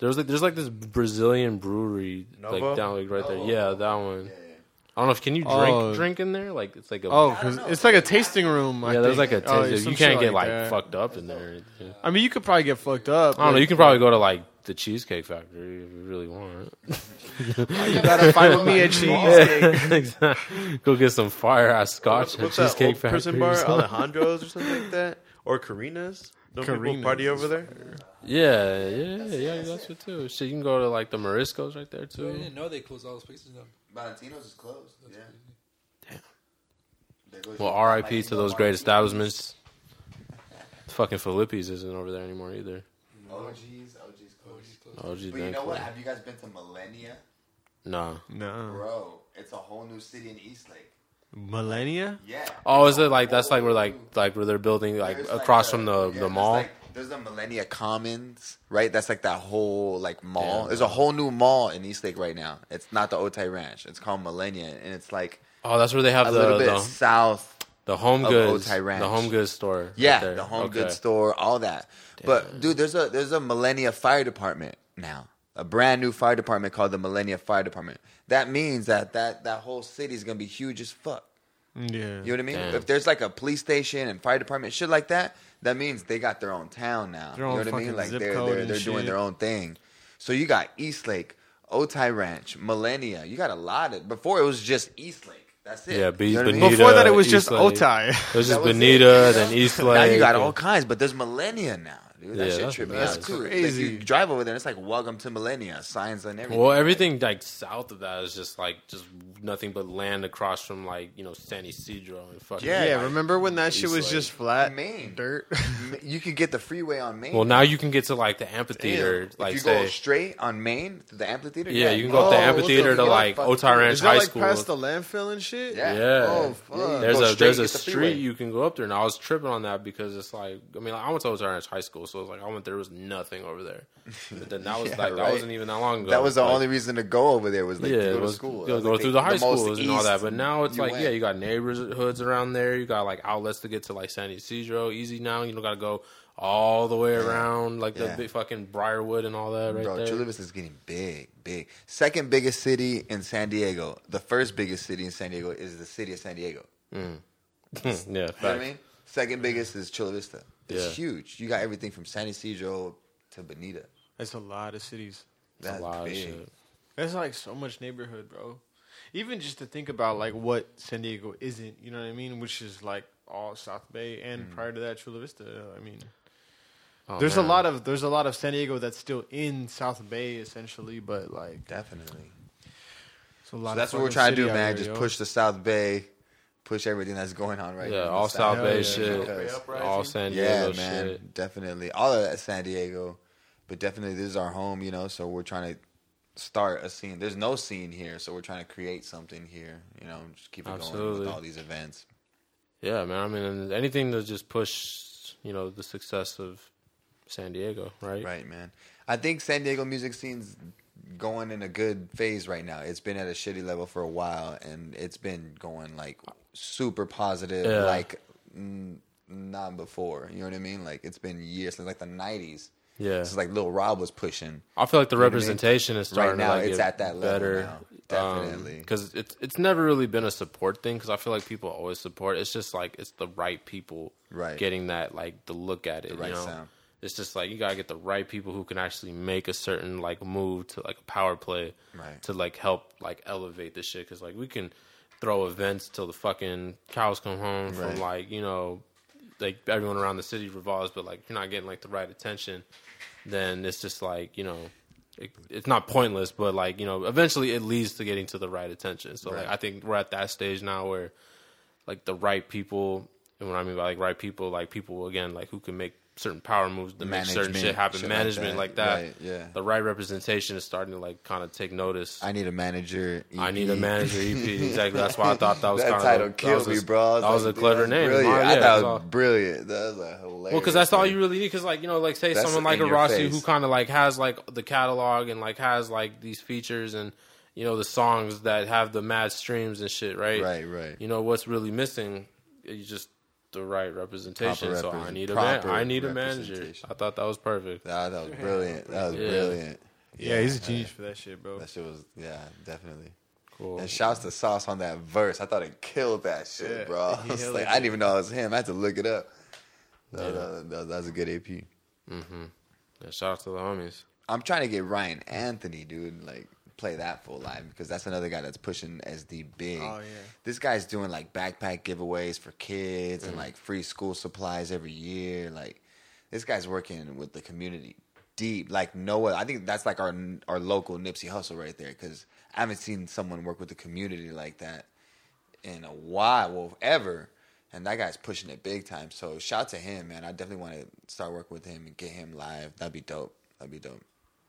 There's like there's like this Brazilian brewery Novo? like down like right there. Yeah, that one. Yeah, yeah. I don't know if can you drink Oh. drink in there? Like it's like a Oh, because it's like a tasting room. I yeah. There's think. like a Oh, taste. some you shit can't get like that. fucked up in there. or anything. I mean, you could probably get fucked up. I don't know. but- You can probably go to like the Cheesecake Factory if you really want. You gotta fight with me at cheesecake. Go get some fire ass scotch at What's that Cheesecake old Factory. prison or bar? something. Alejandro's or something like that, or Karina's. Don't people Karina's party over there? Yeah, yeah, yeah. That's what too. Shit, you can go to like the Moriscos right there too. I too. didn't know they closed all those places down. Valentino's is closed. yeah. Damn. There goes Well, your- R.I.P. to those great establishments. Fucking Philippi's isn't over there anymore either. OGs, OGs. Oh, geez, oh, But you thank know what? Have you guys been to Millenia? No. No. Bro, it's a whole new city in Eastlake. Millenia? Yeah. Oh, is it like that's like where like like where they're building like There's across like from the yeah, the there's mall? Like, there's the Millenia Commons, right? That's like that whole like mall. There's a whole new mall in Eastlake right now. It's not the Otay Ranch. It's called Millenia, and it's like Oh, that's where they have a the little bit the, south. the home of goods Otay Ranch. the home goods store. Yeah, there. the home Okay. goods store, all that. But dude, there's a there's a Millenia Fire Department now. A brand new fire department called the Millenia Fire Department. That means that that that whole city is gonna be huge as fuck. Yeah. You know what I mean? Damn. If there's like a police station and fire department, shit like that, that means they got their own town now. Their you know what I mean? fucking Like zip they're they're, they're doing their own thing. So you got Eastlake, Otay Ranch, Millenia. You got a lot of. Before it was just Eastlake. That's it. Yeah, Be- You know what I mean? Before that, it was just Eastlake. Otay. It was just That was it, Bonita, you know? then Eastlake. Now you got all kinds, but there's Millenia now. Dude, that Yeah, shit that's- tripped me that's out too. Like, crazy. you drive over there, and it's like "Welcome to Millenia" signs and everything. Well, everything like south of that is just like just nothing but land across from like you know San Ysidro and fucking. Yeah, Yeah, like, remember when that shit was Eastlake. just flat Maine. dirt? you could get the freeway on Main. Well, now you can get to like the amphitheater, Damn. like if you say, go straight on Main to the amphitheater, yeah, you can go up the Oh, what the amphitheater to fuck? like Fucking- Otay Ranch Is that High like School. past the landfill and shit? Yeah. Yeah. Oh fuck. Yeah, you There's go a straight, there's a get the street you can go up there, and I was tripping on that because it's like I mean like, I went to Otay Ranch High School, so it was like I went there, was nothing over there. But then that was Yeah, like that wasn't even that long ago. That was the Like, only reason to go over there was like yeah, to go it to was school. Go, was, go like, through the high most schools and all that. But now it's like, went. yeah, you got neighborhoods around there. You got like outlets to get to like San Ysidro easy now. You don't got to go all the way around like the big fucking Briarwood and all that right Bro, there. Chula Vista is getting big, big. Second biggest city in San Diego. The first biggest city in San Diego is the city of San Diego. yeah, mm. You know what I mean? Second biggest is Chula Vista. It's Yeah. huge. You got everything from San Ysidro to Bonita. That's a lot of cities. That's a lot big. of shit. That's like so much neighborhood, bro. Even just to think about like what San Diego isn't, you know what I mean? Which is like all South Bay and mm. prior to that Chula Vista. I mean, Oh, there's man. a lot of there's a lot of San Diego that's still in South Bay essentially, but like Definitely. a lot. So of that's what we're fucking trying to do, man. here, Just yo. push the South Bay, push everything that's going on right Yeah, now. all South Hell Bay yeah. shit, Because- all San Diego Yeah, Diego man, shit. definitely. All of that San Diego, but definitely this is our home, you know. So we're trying to start a scene. There's no scene here, so we're trying to create something here, you know. Just keep it going with all these events. Yeah, man. I mean, anything to just push, you know, the success of San Diego, right? Right, man. I think San Diego music scene's going in a good phase right now. It's been at a shitty level for a while, and it's been going like super positive, Yeah. like mm, not before. You know what I mean? Like it's been years since like the '90s. Yeah. Is like Lil Rob was pushing. I feel like the You know what I mean? representation is starting Right now, like it's at that level better. now. Definitely. because it's it's never really been a support thing. Because I feel like people always support. It's just like it's the right people, Right. Getting that like the look at it, The right you know? sound. It's just like you gotta get the right people who can actually make a certain like move to like a power play, Right. To like help like elevate the shit. Because like we can throw events till the fucking cows come home from like you know like everyone around the city revolves, but like if you're not getting like the right attention, then it's just like you know, it, it's not pointless, but like you know, eventually it leads to getting to the right attention. So like I think we're at that stage now where like the right people, and what I mean by like right people, like people again, like who can make certain power moves to make certain shit happen. shit like Management that. like that. Right, yeah. The right representation is starting to like kind of take notice. I need a manager. I need a manager EP. Exactly. That's why I thought that was that kind title of killed me, bro. That was like, a clever name. Brilliant. I thought that's it all. was brilliant. That was a hilarious. Well, because that's all you really need. Because like you know, like say That's someone like a Rossi who kind of like has like the catalog and like has like these features and you know the songs that have the mad streams and shit, right? Right, right. You know what's really missing? You just the right representation. Proper so I need a man, I need a manager. I thought that was perfect. That, that was brilliant. That was Yeah. brilliant. Yeah, he's a genius for that shit, bro. That shit was yeah, definitely. Cool. And shouts to Sauce on that verse. I thought it killed that shit, Yeah, bro. I was like, it. I didn't even know it was him. I had to look it up. That, that, that, that was a good AP. Mm-hmm. Yeah, shout out to the homies. I'm trying to get Ryan Anthony, dude. Like play that full live because that's another guy that's pushing SD big. Oh, yeah. This guy's doing like backpack giveaways for kids Mm. and like free school supplies every year. Like this guy's working with the community deep. Like Noah, I think that's like our our local Nipsey Hussle right there because I haven't seen someone work with the community like that in a while, well, ever. And that guy's pushing it big time. So shout to him, man. I definitely want to start working with him and get him live. That'd be dope. That'd be dope.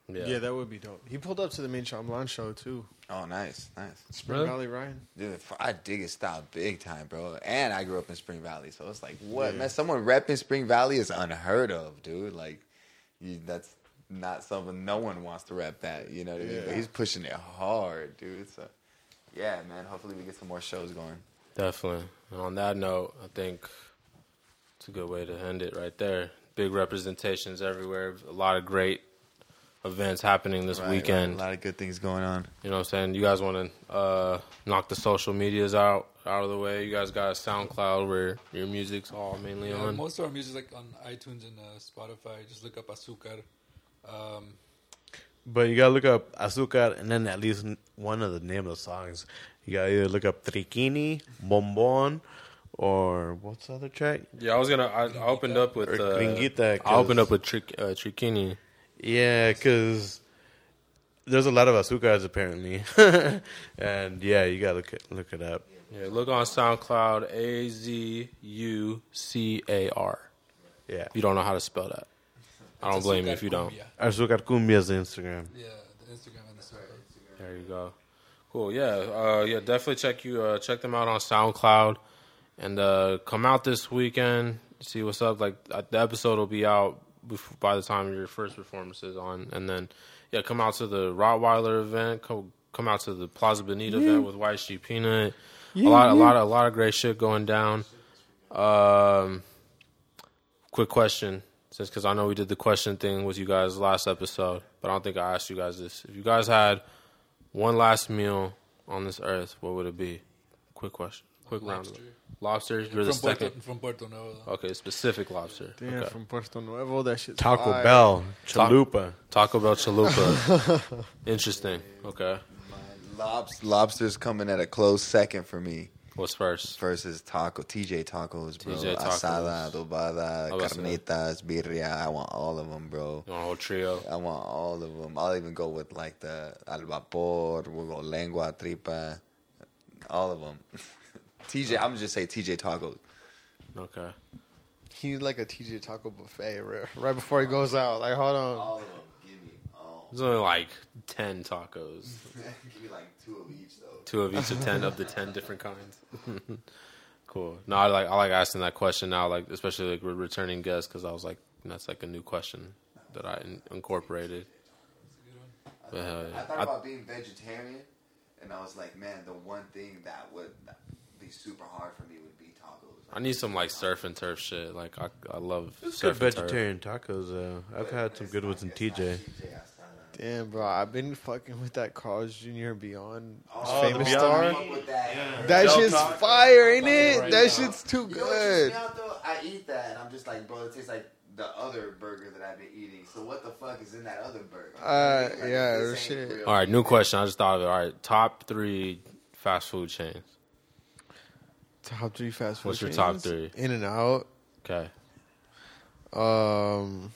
Yeah. that would be dope. He pulled up to the main Shyamalan show too. Oh, nice, nice. Spring Really? Valley Ryan. Dude, I dig his style big time, bro. And I grew up in Spring Valley, so it's like, what, Yeah. man? Someone repping Spring Valley is unheard of, dude. Like, you, that's not something no one wants to rep that. You know what I mean? But Yeah. he's pushing it hard, dude. So, yeah, man. Hopefully, we get some more shows going. Definitely. And on that note, I think it's a good way to end it right there. Big representations everywhere. A lot of great events happening this Right, weekend. right. A lot of good things going on. You know what I'm saying? You guys want to uh, knock the social medias out out of the way. You guys got a SoundCloud where your music's all mainly Yeah, on. most of our music like on iTunes and uh, Spotify. Just look up Azúcar. Um, But you gotta look up Azúcar and then at least one of the name of the songs. You gotta either look up Triquini, Bombon, or what's the other track? Yeah, I was gonna. I, I opened up with. Or Uh, Gringuita, I opened 'cause- up with Trick, uh, Triquini. Yeah, because there's a lot of Azúcars apparently, and yeah, you gotta look it, look it up. Yeah, look on SoundCloud. A Z U C A R. Yeah, If you don't know how to spell that, I don't blame you if you don't. Azúcar Cumbia is the Instagram. Yeah, the Instagram and the Spotify. There you go. Cool. Yeah. Uh, yeah. Definitely check you. Uh, check them out on SoundCloud, and uh, come out this weekend. See what's up. Like uh, the episode will be out before, by the time your first performance is on, and then yeah, come out to the Rottweiler event. Come come out to the Plaza Bonita event with White Sheep Peanut. a lot, a lot, a lot of great shit going down. Um, quick question, since because I know we did the question thing with you guys last episode, but I don't think I asked you guys this. If you guys had one last meal on this earth, what would it be? Quick question. Quick round. Lobster. Lobster. You're the from Puerto, second. from Puerto Nuevo. though. Okay, specific lobster. Damn, okay. from Puerto Nuevo, that shit's Taco fire. Bell, Chalupa. Taco Bell chalupa. Interesting. Okay. Lobs- lobster's coming at a close second for me. What's first? First is taco, TJ tacos, bro. TJ tacos. Asada, adobada, I was gonna say carnitas, birria. I want all of them, bro. You want a whole trio? I want all of them. I'll even go with like the al vapor. We'll go lengua, tripa, all of them. TJ, I'm just say TJ tacos. Okay. He's like a TJ Taco buffet right, right before he goes out. Like, hold on. All of them. Give me all. There's only like ten tacos. Give me like two of each though. Two of each of ten of the ten different kinds. cool. No, I like I like asking that question now, like especially like with returning guests, because I was like, that's like a new question that I in- incorporated. But, hell yeah. I thought I- about being vegetarian, and I was like, man, the one thing that would be super hard for me would be tacos. I need some like surf and turf shit. Like I, I love Good surf and turf. vegetarian tacos. though. I've had some good ones in TJ. Damn, bro, I've been fucking with that Carl's Jr. and Beyond Oh, famous the star. Beyond Meat with that. That Bell shit's taco. fire, ain't it? Right that now. shit's too You know what trips good. me out though? I eat that, and I'm just like, bro, it tastes like the other burger that I've been eating. So what the fuck is in that other burger? Uh, Like, yeah, this ain't shit. real. All right, new question. I just thought of it. All right, top three fast food chains. Top three fast food. What's your top chains? three? In and out. Okay. Um,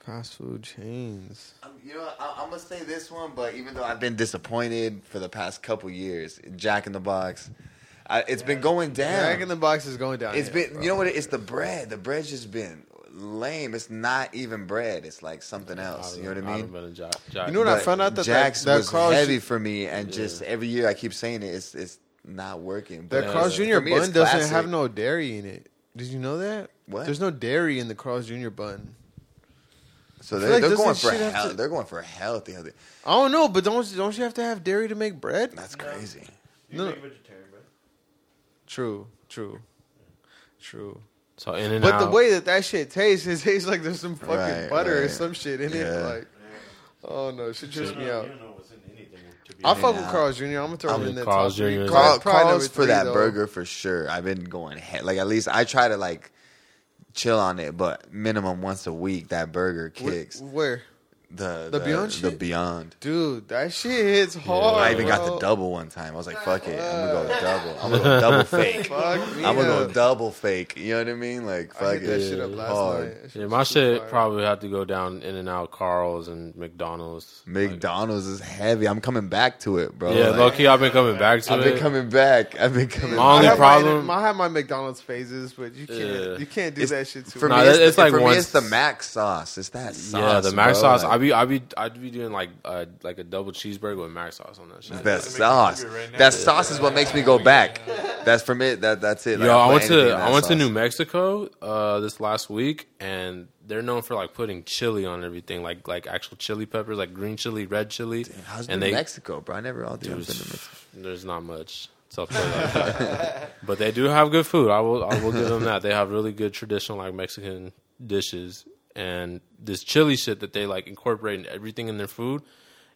fast food chains. Um, You know. I, I'm gonna say this one, but even though I've been disappointed for the past couple years, Jack in the Box, I, it's been going down. Jack in the Box is going down. It's yeah, been, bro. you know what? It's the bread. The bread's just been lame. It's not even bread. It's like something else. You know what I I mean? haven't been a Jack. Jack. You know what I found out that Jack's that, that was Carl's heavy for me, and just every year I keep saying it. It's it's not working. that But Carl's Jr. me, bun doesn't classic. have no dairy in it. Did you know that? What? There's no dairy in the Carl's Jr. bun. So they're, like they're going for shit have hell, to- they're going for healthy. healthy. I don't know, but don't don't you have to have dairy to make bread? That's crazy. No. No. vegetarian bread. True, true, true. So in and But out. the way that that shit tastes, it tastes like there's some fucking Right, butter or some shit in it. Like, oh no, it should trips me out. I honest. fuck with Carl's Jr. I'm gonna throw him in that Carl's top three. Jr. Carl, Probably number Carl's for three, that though. burger for sure. I've been going he- like at least I try to like chill on it, but minimum once a week that burger Where- kicks. Where, The The Beyond the shit? Beyond. dude, that shit hits hard. I even got the double one time. I was like, "Fuck it, I'm gonna go double. I'm gonna go double fake. Fuck me I'm gonna go up. double fake." You know what I mean? Like, I fuck hit that shit up last hard. night. That yeah, my shit fire. probably have to go down In and Out, Carl's, and McDonald's. McDonald's is heavy. I'm coming back to it, bro. yeah, Like, low key, I've been coming back to it. I've been coming back. I've been coming. My I only back. problem- My, I have my McDonald's phases, but you can't. Yeah. You can't do It's- that shit too. For Nah, me, it's, the, it's like for me, once- it's the mac sauce. It's that sauce. yeah, the mac sauce. Like, I be, I be, I'd be doing like, uh, like a double cheeseburger with mac sauce on that shit. that Doesn't make me sauce. right now. that sauce is what makes me go back. That's for me. That that's it. Like, Yo, I'll I went to I went to. New Mexico uh, this last week, and they're known for like putting chili on everything, like like actual chili peppers, like green chili, red chili. How's and New they Mexico, bro? I never all Dude, been to Mexico. there's not much. So I'll tell you like but they do have good food. I will I will give them that. They have really good traditional like Mexican dishes, and this chili shit that they like incorporate in everything in their food.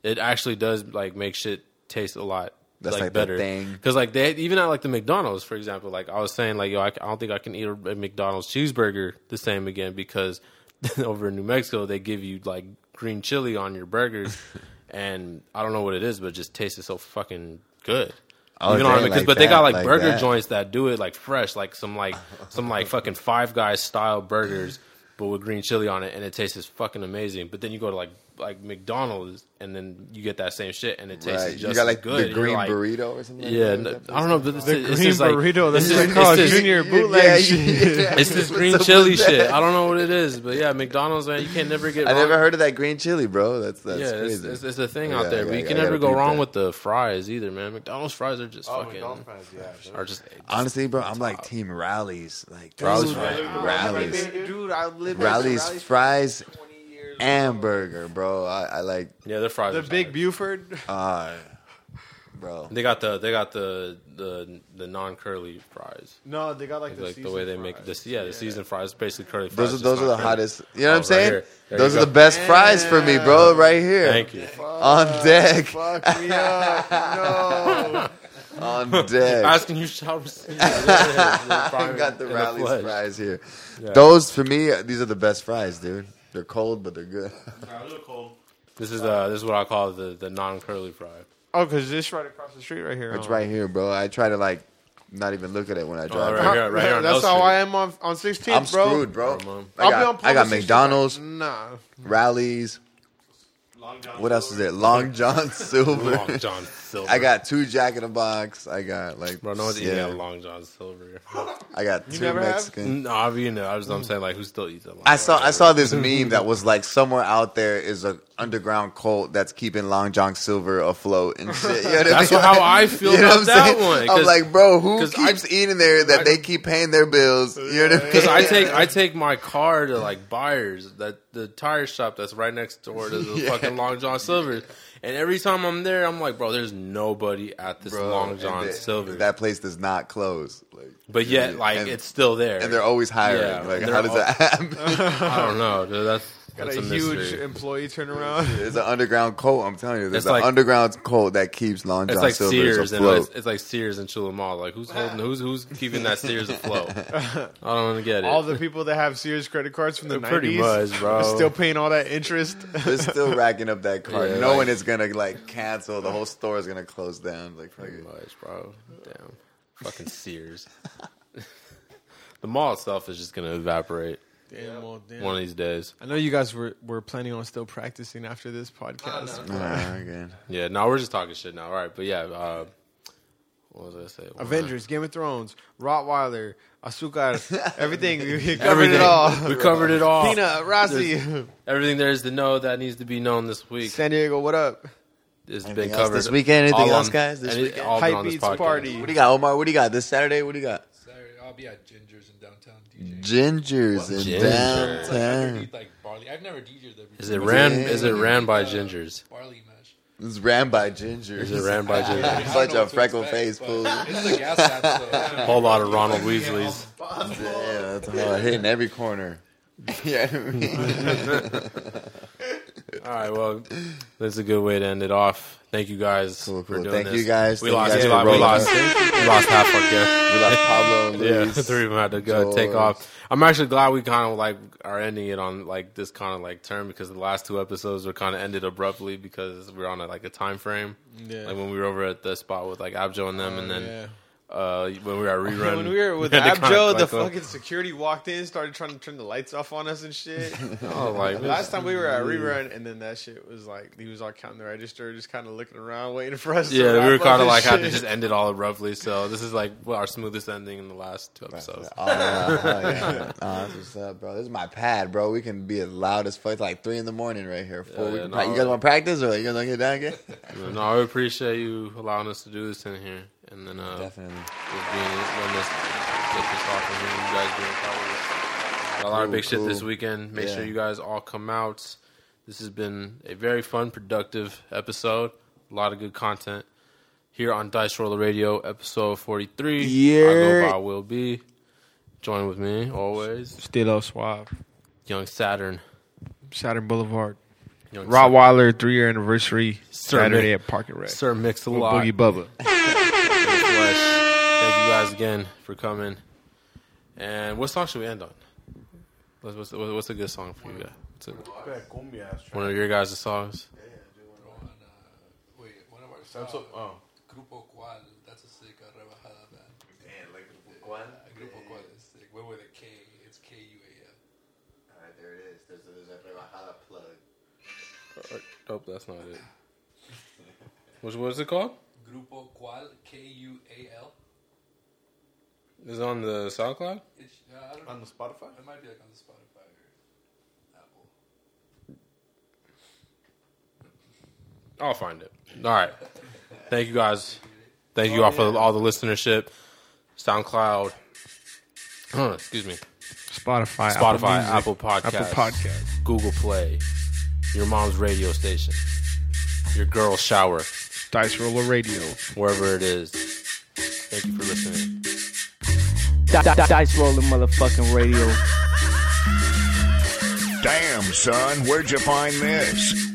It actually does like make shit taste a lot That's like, like better thing. because like they even at like the McDonald's for example like I was saying like yo I, I don't think I can eat a, a McDonald's cheeseburger the same again because over in New Mexico they give you like green chili on your burgers and I don't know what it is but it just tastes so fucking good. Oh, you know what I mean? like but they got like, like burger that. joints that do it like fresh, like some like some like fucking Five Guys style burgers, but with green chili on it, and it tastes fucking amazing. But then you go to like like McDonald's, and then you get that same shit, and it tastes Right. just You got like good. the green like- burrito or something. Yeah, like n- that? I don't know, but it's, The it's green just like, burrito. That's it's like just- Carl's it's just- Jr. bootleg Yeah, shit. yeah. It's this green chili shit. I don't know what it is, but yeah, McDonald's man, you can never get. I wrong. never heard of that green chili, bro. That's that's yeah, it's, crazy. it's, it's a thing Yeah, out there, I but gotta- you can never go wrong that. with the fries either, man. McDonald's fries are just Oh, fucking McDonald's fries, yeah. are just Honestly, bro, I'm like team Rally's. Like Rally's dude, fries. Rally's, dude. I live Rally's, fries, and burger, bro. I, I like, yeah, their fries. The are Big solid. Buford. uh, bro. They got the they got the the the non curly fries. No, they got like Like, the, like the way they fries. make this. Yeah, the seasoned fries, basically curly fries. Those are those are the curly. hottest. You know what Oh, I'm right saying? here. Those are go. the best fries for me, bro. Right here, Thank you. on deck, Fuck me up. No. on deck. Asking you shall receive. I got the Rally's flesh. fries here. Yeah. Those for me, these are the best fries, dude. They're cold, but they're good. Nah, a little cold. This is uh this is what I call the the non curly fry. Oh, because this right across the street right here. It's huh? right here, bro. I try to like not even look at it when I drive. right here, right here on That's L how Street. I am on on 16th, I'm bro. screwed, bro. Come on. I I'll got, be on I got Palmer 16th. McDonald's, Nah. Rally's. Long John What else is Silver. there? Long John Silver. Long John Silver. I got two Jack in the Box. I got like bro. No one's eating yeah. Long John Silver. I got two never have? Mexican. no, I mean, I was I'm saying like who still eats at Long I saw I saw this meme that was like somewhere out there is a underground cult that's keeping Long John Silver afloat and shit. You know what I That's mean? how I feel You know about what that I'm saying? one, I'm like, bro, who 'cause I- keeps eating there that I- they keep paying their bills? You know what I mean? Because I take I take my car to like buyers that the tire shop that's right next door to the Yeah. fucking Long John Silver, and every time I'm there, I'm like, bro, there's nobody at this Bro, Long John they- Silver. That place does not close. Like, but yet, like, and- it's still there, and they're always hiring. Yeah, like, how does that happen? I don't know, dude. That's Got that's a, a, huge employee turnaround. It's an underground cult. I'm telling you, there's It's an like- underground cult that keeps Long John It's like Silver Sears, and afloat. it's, it's like Sears and Chula Mall. Like, who's holding? Who's who's keeping that Sears afloat? I don't want to get it. All the people that have Sears credit cards from the They're pretty 90s much, bro. are still paying all that interest. They're still racking up that card, Yeah, knowing like- it's gonna like cancel. The whole store is gonna close down. Like, fuck Pretty it. much, bro. Damn. Fucking Sears. the mall itself is just going to evaporate Damn, well, damn. one of these days. I know you guys were, were planning on still practicing after this podcast. Ah, again. Yeah, no, we're just talking shit now. All right, but yeah, uh, What was I gonna say? Avengers, Game of Thrones, Rottweiler, Azúcar, everything. We covered Everything. it all. We covered it all. Peanut, Rossi, There's- Everything there is to know that needs to be known this week. San Diego, what up? It's been covered this weekend? Anything all else, on- guys, this any- weekend? all been Hype Beats party. What do you got, Omar? What do you got this Saturday? What do you got? Saturday, I'll be at Ginger's in downtown DJ. Gingers in Ginger. It's like downtown. underneath like barley. I've never DJed there before. Is it ran? Yeah. Is it ran by gingers? Barleymash? It's ran by gingers. Is it ran by gingers? don't know Bunch what freckle expect, face but fools. It's a gas station, so Whole lot of Ronald Weasleys. Yeah, that's hard. Hitting every corner. yeah. All right, well, that's a good way to end it off. Thank you guys Cool, for cool. doing Thank this. you guys. We Thank lost. guys we, lost we lost. We lost half our guests. we lost Pablo, Yeah, Luis. the three of them had to go take off. I'm actually glad we kind of like are ending it on like this kind of like term because the last two episodes were kind of ended abruptly because we are on a, like a time frame. Yeah. Like when we were over at the spot with like Abjo and them, oh, and then yeah. Uh, when we were rerun. When we were with had to kinda, Abjo, the fucking security walked in, started trying to turn the lights off on us and shit. Oh, like Last time we were at rerun, and then that shit was like he was all counting the register, just kind of looking around, waiting for us. to Yeah, we were kind of and like had to just end it all abruptly. So this is like our smoothest ending in the last two episodes. Oh, yeah. Oh, yeah. Oh, that's what's up, bro. This is my pad, bro. We can be as loud as fuck. It's like three in the morning right here. Four. Yeah, we yeah, can no, pra- you guys want to practice or you guys want to get down again? No, I appreciate you allowing us to do this in here, and then uh, Definitely. just being letting us get this off and hearing you guys doing part of this. Got a lot of Cool, big shit this weekend. Make sure you guys all come out. This has been a very fun, productive episode. A lot of good content here on Dice Roller Radio, episode forty-three. Yeah, I Yeah. go by Will B. Join with me always, Stilo Suave, Young Saturn. Saturn Boulevard, Young Rottweiler three year anniversary Sir Saturday Mick- at Park and Rec. Sir Mix a with lot. Boogie Bubba. again for coming. And what song should we end on? What's, what's, what's a good song for you guys? A- one of your guys' songs? on, uh, wait, one of our songs, so- oh. Grupo Kual. That's a sick uh, rebajada band. Damn, like Grupo Kual? Uh, Grupo Kual is sick. Wait, with a K. It's K U A L. All right, there it is. There's a, there's a rebajada plug. Oh, that's not it. What's, what is it called? Grupo Kual. K U A L. Is it on the SoundCloud? It's uh, I don't know. On the Spotify? It might be like on the Spotify or Apple. I'll find it. All right. Thank you guys. Thank you all for all the listenership. SoundCloud. excuse me. Spotify, Spotify, Apple, Apple Music, Podcasts, Apple Podcast, Google Play, your mom's radio station, your girl's shower, Dice Roller Radio. wherever it is. Thank you for listening. Di- di- Dice rolling motherfucking radio. Damn, son, where'd you find this?